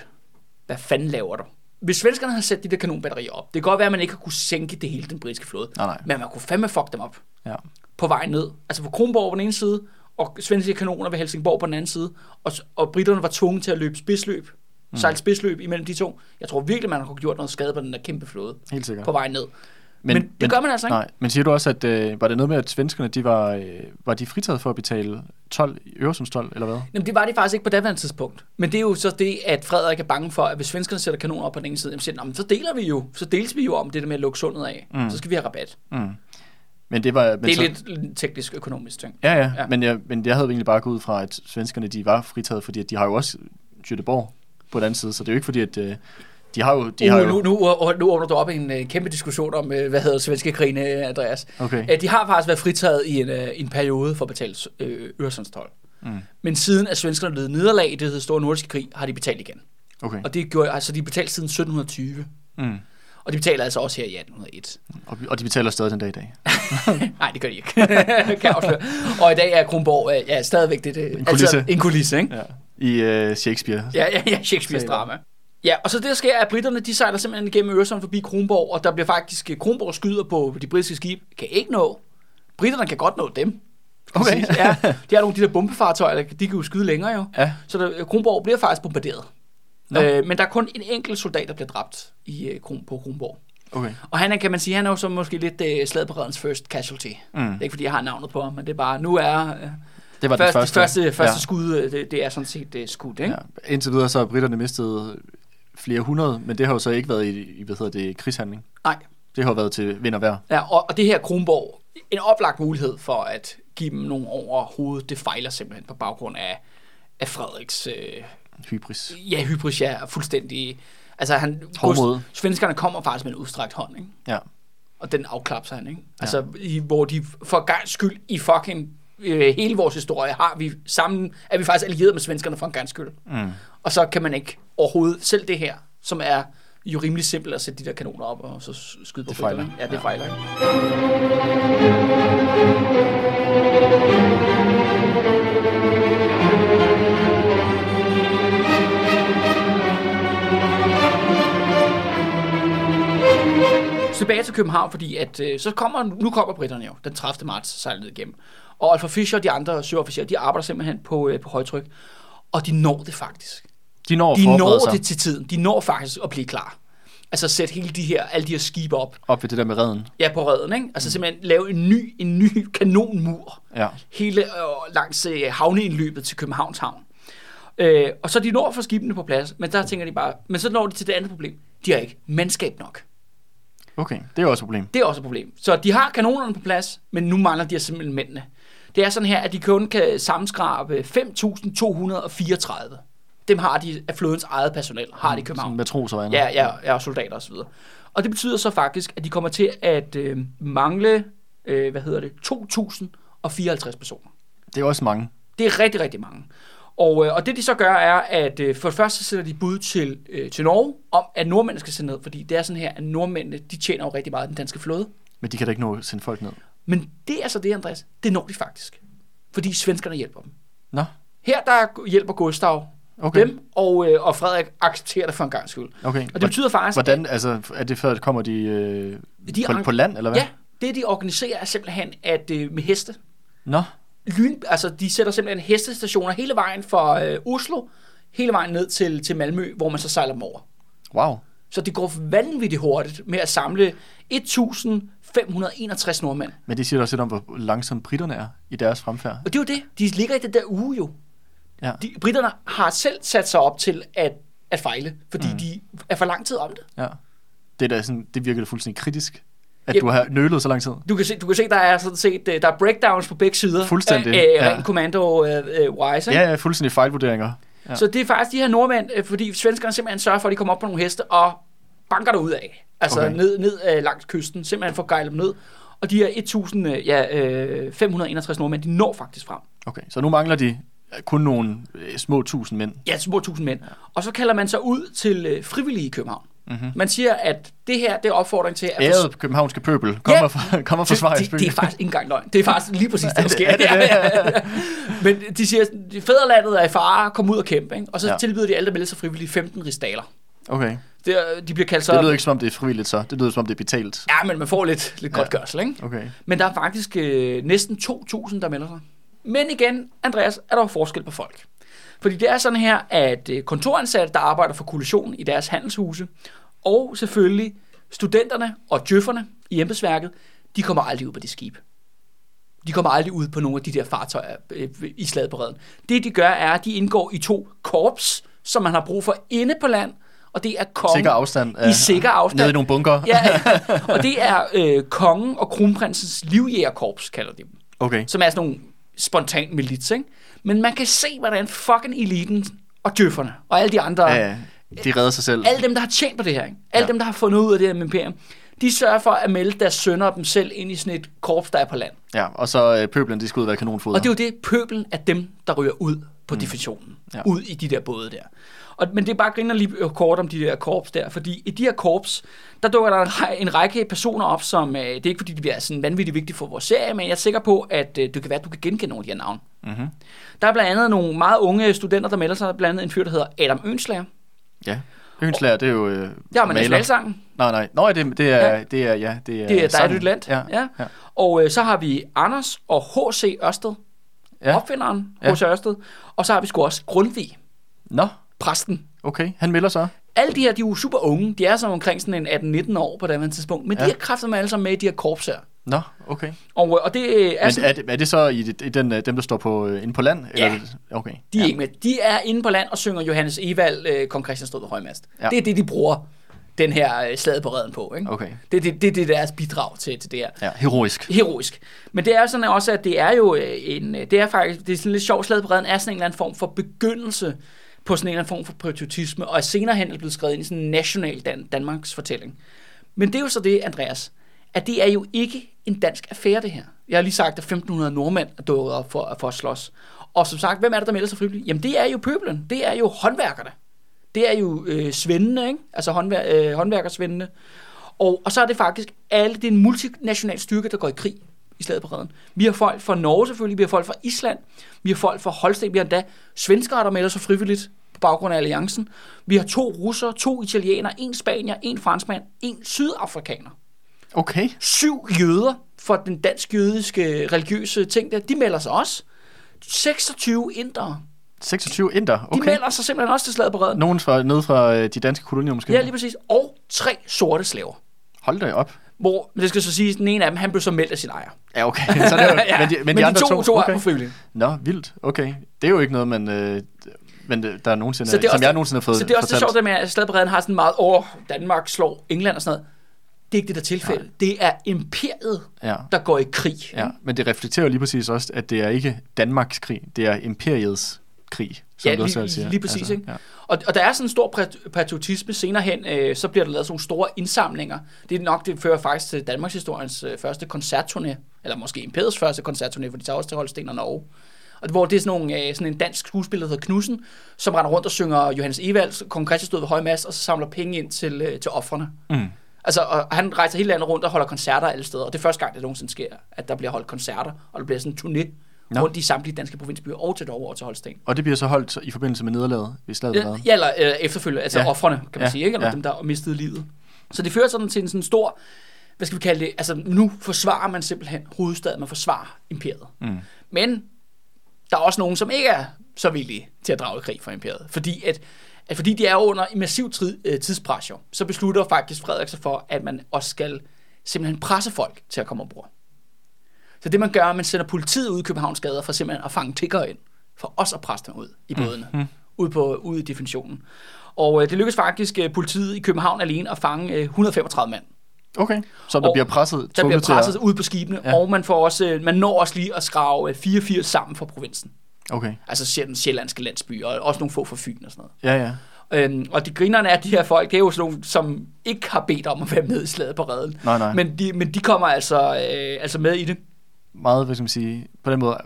hvad fanden laver du? Hvis svenskerne havde sat de der kanonbatterier op, det kan godt være, at man ikke har kunne sænke det hele, den britiske flåde, Nej, nej. men man kunne fandme fuck dem op Ja. på vej ned. Altså på Kronborg på den ene side, og svenske kanoner ved Helsingborg på den anden side, og, og britterne var tvunget til at løbe spidsløb, mm. sejle spidsløb imellem de to. Jeg tror virkelig, man har kunne gjort noget skade på den der kæmpe flåde Helt sikkert. på vej ned. Men, men det gør man altså ikke. Nej, men siger du også, at øh, var det noget med, at svenskerne, de var, øh, var de fritaget for at betale 12, Øresundstol, eller hvad? Jamen, det var de faktisk ikke på daværende tidspunkt. Men det er jo så det, at Frederik er bange for, at hvis svenskerne sætter kanoner op på den ene side, jamen, siger, "Nå, men så deler vi jo, så deles vi jo om det der med at lukke sundet af. Mm. Så skal vi have rabat. Mm. Men det var... Men det er så, lidt teknisk økonomisk ting. Ja, ja, Ja. ja. Men, jeg, men jeg havde egentlig bare gået ud fra, at svenskerne, de var fritaget, fordi at de har jo også Göteborg på den anden side, så det er jo ikke fordi, at øh, de har jo... De Uh, har nu, jo nu, nu, nu åbner du op en uh, kæmpe diskussion om, uh, hvad hedder svenske krigen, uh, Andreas. Okay. Uh, de har faktisk været fritaget i en, uh, en periode for at betale uh, Øresundstol. Mm. Men siden at svenskerne led nederlag i det hedder store nordiske krig, har de betalt igen. Okay. Og det gjorde, altså de betalte siden 1720. Mm. Og de betaler altså også her i 1801. Og, og de betaler stadig den dag i dag. Nej, det gør de ikke. kan afsløre. Og i dag er Kronborg øh, ja, stadigvæk det, det, En kulisse. Altså, en kulisse, ikke? Ja. I øh, Shakespeare. Ja, ja, ja Shakespeare's drama. Ja, og så det der sker, er, at britterne de sejler simpelthen igennem Øresund forbi Kronborg, og der bliver faktisk, øh, Kronborg skyder på de britiske skibe, kan ikke nå. Britterne kan godt nå dem. Okay. Ja, de har nogle af de der bombefartøjer, der- de kan jo skyde længere jo. Ja. Så der, Kronborg bliver faktisk bombarderet. Nå. Øh, men der er kun en enkelt soldat, der bliver dræbt i, øh, Kron, på Kronborg. Okay. Og han er, kan man sige, han er jo så måske lidt øh, slaget på redens first casualty. Mm. Det er ikke, fordi jeg har navnet på ham, men det er bare, nu er... Øh, Det var første, den første. første, første ja. skud, øh, det, det er sådan set uh, skudt, ikke? Ja. Indtil videre så har britterne mistet flere hundrede, men det har jo så ikke været i, i hvad hedder det, krigshandling. Nej. Det har jo været til vind og vejr. Ja, og, og det her Kronborg, en oplagt mulighed for at give dem nogle over hovedet, det fejler simpelthen på baggrund af, af Frederiks, øh, Hybris. ja, hybris, ja, fuldstændig... Altså, han, Hovmod. svenskerne kommer faktisk med en udstrakt hånd, ikke? Ja. Og den afklapser han, ikke? Altså, i, hvor de for gangs skyld i fucking øh, hele vores historie har vi sammen, er vi faktisk allieret med svenskerne for en gangs skyld. Mm. Og så kan man ikke overhovedet, selv det her, som er jo rimelig simpelt at sætte de der kanoner op og så skyde på Det fejler. Ja, det Ja. fejler. Ikke? tilbage til København, fordi at, øh, så kommer, nu kommer britterne jo, den 30. marts sejler ned igennem. Og Alfa Fischer og de andre søofficerer, de arbejder simpelthen på, øh, på højtryk. Og de når det faktisk. De når De når sig det til tiden. De når faktisk at blive klar. Altså sætte hele de her, alle de her skibe op. op ved det der med redden. Ja, på redden, ikke? Altså simpelthen lave en ny, en ny kanonmur. Ja. Hele øh, langs øh, havneindløbet til Københavns Havn. Øh, og så de når for skibene på plads, men der tænker de bare, men så når de til det andet problem. De har ikke mandskab nok. Okay, det er også et problem. Det er også et problem. Så de har kanonerne på plads, men nu mangler de simpelthen mændene. Det er sådan her, at de kun kan sammenskrabe 5.234. Dem har de af flådens eget personel, har de i Som København. matroser og. Ja, ja, ja, og soldater osv. Og det betyder så faktisk, at de kommer til at øh, mangle, øh, hvad hedder det, 2.054 personer. Det er også mange. Det er rigtig, rigtig mange. Og, øh, og det de så gør er, at øh, for det første sætter de bud til, øh, til Norge om, at nordmændene skal sende ned, fordi det er sådan her, at nordmændene, de tjener jo rigtig meget den danske flåde. Men de kan da ikke nå at sende folk ned. Men det er så det, Andreas, det når de faktisk. Fordi svenskerne hjælper dem. Nå, Her der hjælper Gustav okay. dem, og, øh, og Frederik accepterer det for en gang skyld. okay. Og det betyder faktisk, Hvordan, altså, er det før, at kommer de, øh, De på, på land, eller hvad? ja, det de organiserer er simpelthen at øh, med heste. Nå, Lyn, altså de sætter simpelthen hestestationer hele vejen fra øh, Oslo, hele vejen ned til, til Malmø, hvor man så sejler dem over. wow. Så det går vanvittigt hurtigt med at samle 1.561 nordmænd. Men det siger også lidt om, hvor langsomt britterne er i deres fremfærd. Og det er jo det. De ligger i den der uge jo. Ja. De, britterne har selv sat sig op til at, at fejle, fordi Mm. de er for lang tid om det. ja. Det, er da sådan, det virker da fuldstændig kritisk, at Ja. du har nølet så lang tid. Du kan se, du kan se der er sådan set øh, der er breakdowns på begge sider. Fuldstændig, Af, af ja. commando øh, øh, wise, ikke? Ja, ja, fuldstændig fejlvurderinger. Ja. Så det er faktisk de her nordmænd, øh, fordi svenskerne simpelthen sørger for, at de kommer op på nogle heste og banker der ud af. Altså Okay. ned, ned øh, langs kysten, simpelthen for at gejle dem ned. Og de her 1.000, øh, ja, øh, 561 nordmænd, de når faktisk frem. Okay, så nu mangler de kun nogle øh, små tusind mænd. Ja, små 1.000 mænd. Og så kalder man sig ud til øh, frivillige i København. Mm-hmm. Man siger, at det her det er opfordring til at... Æret københavnske pøbel kommer, Ja. fra, kommer fra det, Schweiz. det, det er faktisk ikke engang løgn. Det er faktisk lige præcis det, der sker. Er det det? Ja, ja, ja. Men de siger, at fædrelandet er i fare, kom ud og kæmpe. Ikke? Og så Ja. tilbyder de alle, der melder sig frivillige, 15 rigsdaler. Okay, Det, de bliver kaldt så... det lyder ikke som om det er frivilligt så. Det lyder som om det er betalt. Ja, men man får lidt, lidt Ja. ja. godt gørsel, ikke? Okay. Men der er faktisk øh, næsten 2.000, der melder sig. Men igen, Andreas, er der forskel på folk. Fordi det er sådan her, at øh, kontoransatte, der arbejder for koalitionen i deres handelshuse, og selvfølgelig studenterne og djøfferne i embedsværket, de kommer aldrig ud på det skib. De kommer aldrig ud på nogle af de der fartøjer øh, i slaget på redden. Det de gør er, at de indgår i to korps, som man har brug for inde på land, og det er kongen. Sikker afstand. I sikker afstand. Nede i nogle bunker. Ja, og det er øh, kongen og kronprinsens livjægerkorps, kalder de dem. Okay. Som er sådan nogle spontan milits, ikke? Men man kan se, hvordan fucking eliten og døfferne og alle de andre, Ja. De redder sig selv. alle dem, der har tjent på det her, ikke? alle Ja. dem, der har fundet ud af det her med imperium, de sørger for at melde deres sønner og dem selv ind i sådan et korps, der er på land. Ja, og så øh, pøblen, de skal ud og være kanonfoder. Og det er jo det, pøbelen er dem, der ryger ud på mm. definitionen. Ja. Ud i de der både der. Og, men det er bare griner lige kort om de der korps der, fordi i de her korps, der dukker der en, ræ- en række personer op, som, øh, det er ikke fordi, de bliver sådan vanvittigt vigtige for vores serie, men jeg er sikker på, at øh, det kan være, at du kan genkende nogle af de her navne. Mm-hmm. Der er blandt andet nogle meget unge studenter, der melder sig, blandt andet en fyr, der hedder Adam Ønslager. Ja. Hønslager, det er jo øh, man maler. nationalsangen. Nej, nej. Nå, det, det er, Ja. det er, ja, det er, Det er et land. Ja. ja. ja. Og øh, så har vi Anders og H.C. Ørsted, Ja. ja. opfinderen Ja. H.C. Ørsted. Og så har vi sgu også Grundtvig, Nå, præsten. okay. Han melder så. alle de her, de er jo super unge. De er så omkring sådan en 18-19 år på det tidspunkt. Men Ja. ja. de er kræfter med alle sammen med i de her korps her. Nå, okay. Og, og det er Men sådan, er det, er det så i, i den, øh, dem, der står på, øh, inde på land? Ja. Eller, er det- okay. de er ja. ikke med. De er inde på land og synger Johannes Evald, øh, Kong Christian stod ved højmast. Ja. Ja. Det er det, de bruger den her øh, slaget på redden på. Ikke? Okay. Det, det, det, det er deres bidrag til, til det her. Ja, heroisk. Heroisk. Men det er sådan også, at det er jo øh, en, øh, det er faktisk, det er sådan lidt sjovt, slaget på redden er sådan en eller anden form for begyndelse på sådan en eller anden form for patriotisme, og er senere hen er blevet skrevet ind i sådan en national Dan- Danmarks fortælling. Men det er jo så det, Andreas, at det er jo ikke en dansk affære, det her. Jeg har lige sagt, at 1.500 nordmænd er dukket op for, for at slås. Og som sagt, hvem er det, der melder sig frivilligt? Jamen, det er jo pøblen. Det er jo håndværkerne. Det er jo øh, svendene, ikke? Altså håndvær, øh, håndværkersvendene. Og, og så er det faktisk alle, det er en multinational styrke, der går i krig i slaget på redden. Vi har folk fra Norge selvfølgelig, vi har folk fra Island, vi har folk fra Holsten, vi har endda svenskere, der melder sig frivilligt på baggrund af alliancen. Vi har to russere, to italienere, en spanier, en franskmand, en sydafrikaner. Okay. Syv jøder fra den dansk-jødiske religiøse ting der, de melder sig også. 26 indere. 26 inder. De Okay. melder sig simpelthen også til slaget på redden. Nogen fra, nede fra øh, de danske kolonier måske? Ja, lige præcis. Og tre sorte slaver. Hold da op. Hvor, det skal så sige, den ene af dem, han blev så meldt af sin ejer. Ja, okay. Så det var, ja, men, de, men, men de andre to, to, to okay. er på frivillig. Nå, vildt. Okay. Det er jo ikke noget, man, øh, men det- der er nogensinde, Så det er som også- jeg nogensinde har fået Så det er også det fortalt. sjovt, det med, at slaget på redden har sådan meget, åh, Danmark slår England og sådan noget. Det er ikke det, der er tilfælde. Det er imperiet, Ja. der går i krig. ja, men det reflekterer jo lige præcis også, at det er ikke Danmarks krig, det er imperiets krig, som Ja, du også lige, selv siger. lige præcis. Altså, ikke? ja. Og, og der er sådan en stor pat- patriotisme senere hen, øh, så bliver der lavet sådan nogle store indsamlinger. Det er nok, det fører faktisk til Danmarks historiens øh, første koncertturné, eller måske Imperiets første koncertturné, for de tager også til Holsten og Norge. Og hvor det er sådan, nogle, øh, sådan en dansk skuespiller, der hedder Knudsen, som render rundt og synger Johannes Evalds, Kong Christian stod ved høj mass, og så samler penge ind til, øh, til offrene. Mm. Altså, og han rejser hele landet rundt og holder koncerter alle steder, og det er første gang, det nogensinde sker, at der bliver holdt koncerter, og der bliver sådan en turné Nå. rundt i samtlige danske provinsbyer og til Norge og til Holsten. Og det bliver så holdt i forbindelse med nederlaget ved slaget Ja, ja, eller øh, efterfølgende, altså Ja. offrene, kan man Ja. sige, ikke? Eller Ja. dem, der mistede livet. Så det fører sådan til en sådan stor, hvad skal vi kalde det, altså nu forsvarer man simpelthen hovedstaden, man forsvarer imperiet. Mm. Men der er også nogen, som ikke er så villige til at drage i krig for imperiet, fordi at, at fordi de er under en massiv øh, tidspres, jo, så beslutter faktisk Frederik sig for, at man også skal simpelthen presse folk til at komme ombord. Så det man gør, er, at man sender politiet ud i Københavns gader for simpelthen at fange tiggere ind, for også at presse dem ud i bådene, mm. ud, på, ud i definitionen. Og øh, det lykkedes faktisk øh, politiet i København alene at fange øh, 135 mand, Okay, så der Og bliver presset, der bliver presset ud på skibene, Ja. og man, får også, øh, man når også lige at skrave øh, 84 sammen fra provinsen. Okay, Altså sjæl- sjællandske landsbyer, og også nogle få fra Fyn og sådan noget. ja, ja. Øhm, og de grinerne af de her folk, det er jo sådan nogle, som ikke har bedt om at være med i slaget på redden. Nej, nej. Men de, men de kommer altså, øh, altså med i det. Meget, hvad skal man sige, på den måde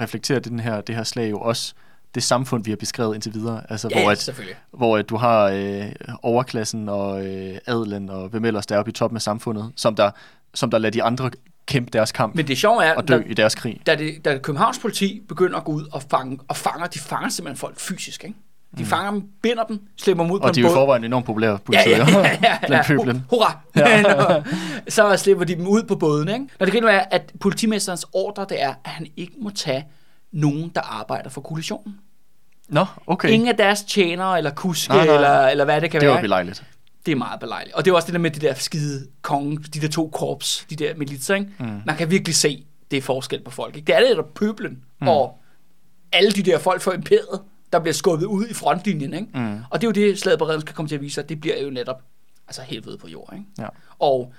reflekterer den her, det her slag jo også det samfund, vi har beskrevet indtil videre. Altså, Ja, hvor, at, hvor at du har øh, overklassen og øh, adelen og hvem ellers der er oppe i toppen af samfundet, som der, som der lader de andre kæmpe deres kamp Men det sjove er, og dø da, i deres krig. da, det, da Københavns politi begynder at gå ud og fange, og fanger, de fanger simpelthen folk fysisk, ikke? De fanger dem, binder dem, slipper dem ud på Og en de er jo båd. forvejen enormt populære Ja, ja, politiet, ja, ja, ja. blandt pøblen. Hurra! Ja. så slipper de dem ud på båden, ikke? Når det griner er, at politimesterens ordre, det er, at han ikke må tage nogen, der arbejder for koalitionen. Nå, okay. Ingen af deres tjenere, eller kuske, Nej, nej. Eller, eller hvad det kan det var være. belejligt. Det er meget belejligt. Og det er også det der med de der skide konge, de der to korps, de der militser, ikke? Mm. Man kan virkelig se, det er forskel på folk. Ikke? Det er det der pøblen, mm. og alle de der folk for imperiet, der bliver skubbet ud i frontlinjen. Ikke? Mm. Og det er jo det, slaget på redden skal komme til at vise sig. Det bliver jo netop altså helvede på jord. Ikke? Ja. Og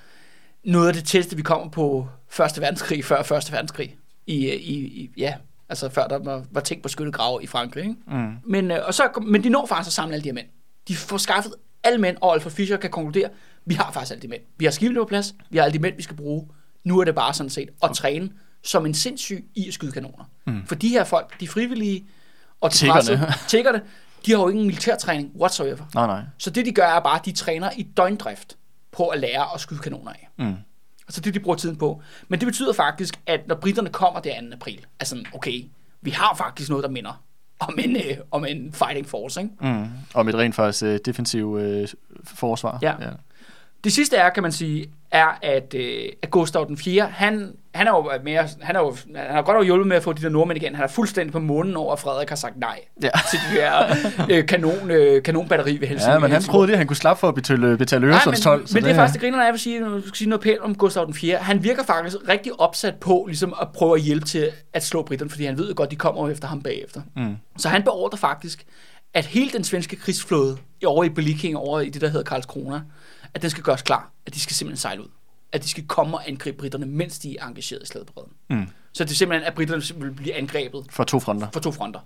noget af det tætteste, vi kommer på Første Verdenskrig, før Første Verdenskrig, i, i, i ja, altså før der var, var tænkt på skyttegrave i Frankrig. Ikke? Mm. Men, øh, og så, men de når faktisk at samle alle de her mænd. De får skaffet alle mænd, og Alfred Fischer kan konkludere, vi har faktisk alle de mænd. Vi har skibene på plads, vi har alle de mænd, vi skal bruge. Nu er det bare sådan set at træne som en sindssyg i at skyde kanoner. Mm. For de her folk, de frivillige og Tiggerne. pressede, tiggerne, de har jo ingen militærtræning whatsoever. Nej, nej. Så det de gør er bare, at de træner i døgndrift på at lære at skyde kanoner af. Mm. Altså det, de bruger tiden på. Men det betyder faktisk, at når britterne kommer der 2. april, er sådan, okay, vi har faktisk noget, der minder om en, øh, om en fighting force, ikke? Mm. Og med et rent faktisk øh, defensiv øh, forsvar. Ja. Det sidste er, kan man sige, er, at, øh, at Gustav den 4., han, han er jo mere, han er jo, han har godt nok hjulpet med at få de der nordmænd igen. Han er fuldstændig på månen over, at Frederik har sagt nej Ja. til de her øh, kanon, øh, kanonbatteri ved Helsingborg. Ja, men han troede det, at han kunne slappe for at betale, betale Nej, men, Øresundstol. men det er faktisk det griner, jeg vil sige, når jeg skal sige noget pænt om Gustav den 4. Han virker faktisk rigtig opsat på ligesom at prøve at hjælpe til at slå britterne, fordi han ved jo godt, de kommer efter ham bagefter. Mm. Så han beordrer faktisk, at hele den svenske krigsflåde over i Blekinge, over i det, der hedder Karlskrona, at den skal gøres klar. At de skal simpelthen sejle ud. At de skal komme og angribe britterne, mens de er engageret i slaget på redden. Mm. Så det er simpelthen, at britterne vil blive angrebet For to fronter. på to fronter.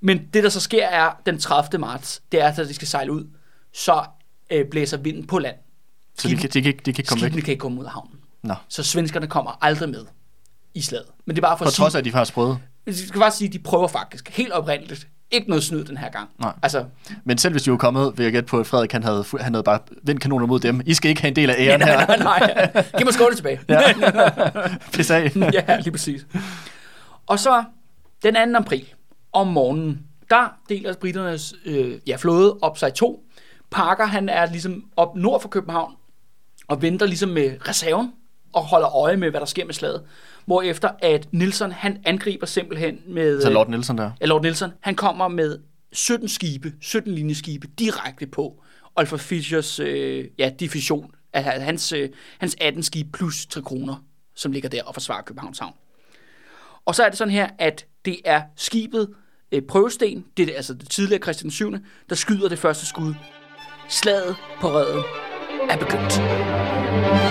Men det, der så sker, er den 30. marts, det er, at de skal sejle ud, så øh, blæser vinden på land. Så de kan, de, kan, ikke- de kan ikke komme væk. kan ikke komme ud af havnen. Nå. Så svenskerne kommer aldrig med i slaget. Men det er bare for På at sige, trods af, at de har sprøde. jeg skal bare sige, at de prøver faktisk helt oprindeligt. Ikke noget snyd den her gang. Nej. Altså, Men selv hvis de var kommet, vil jeg gætte på, at Frederik han havde, han havde bare vendt kanoner mod dem. I skal ikke have en del af æren her. nej, nej. Giv mig skålet tilbage. Ja. Pis af. ja, lige præcis. Og så den 2. april om morgenen, der deler britternes øh, ja, flåde op sig to. Parker, han er ligesom op nord for København, og venter ligesom med reserven og holder øje med, hvad der sker med slaget. Hvorefter at Nilsson, han angriber simpelthen med... Så Lord Nielsen der. Ja, Lord Nilsson, han kommer med 17 skibe, 17 linjeskibe direkte på Alpha Fischers øh, ja, division af hans, øh, hans 18 skibe plus 3 kroner, som ligger der og forsvarer Københavns Havn. Og så er det sådan her, at det er skibet øh, Prøvesten, det er altså det tidligere Christian 7., der skyder det første skud. Slaget på redden er begyndt.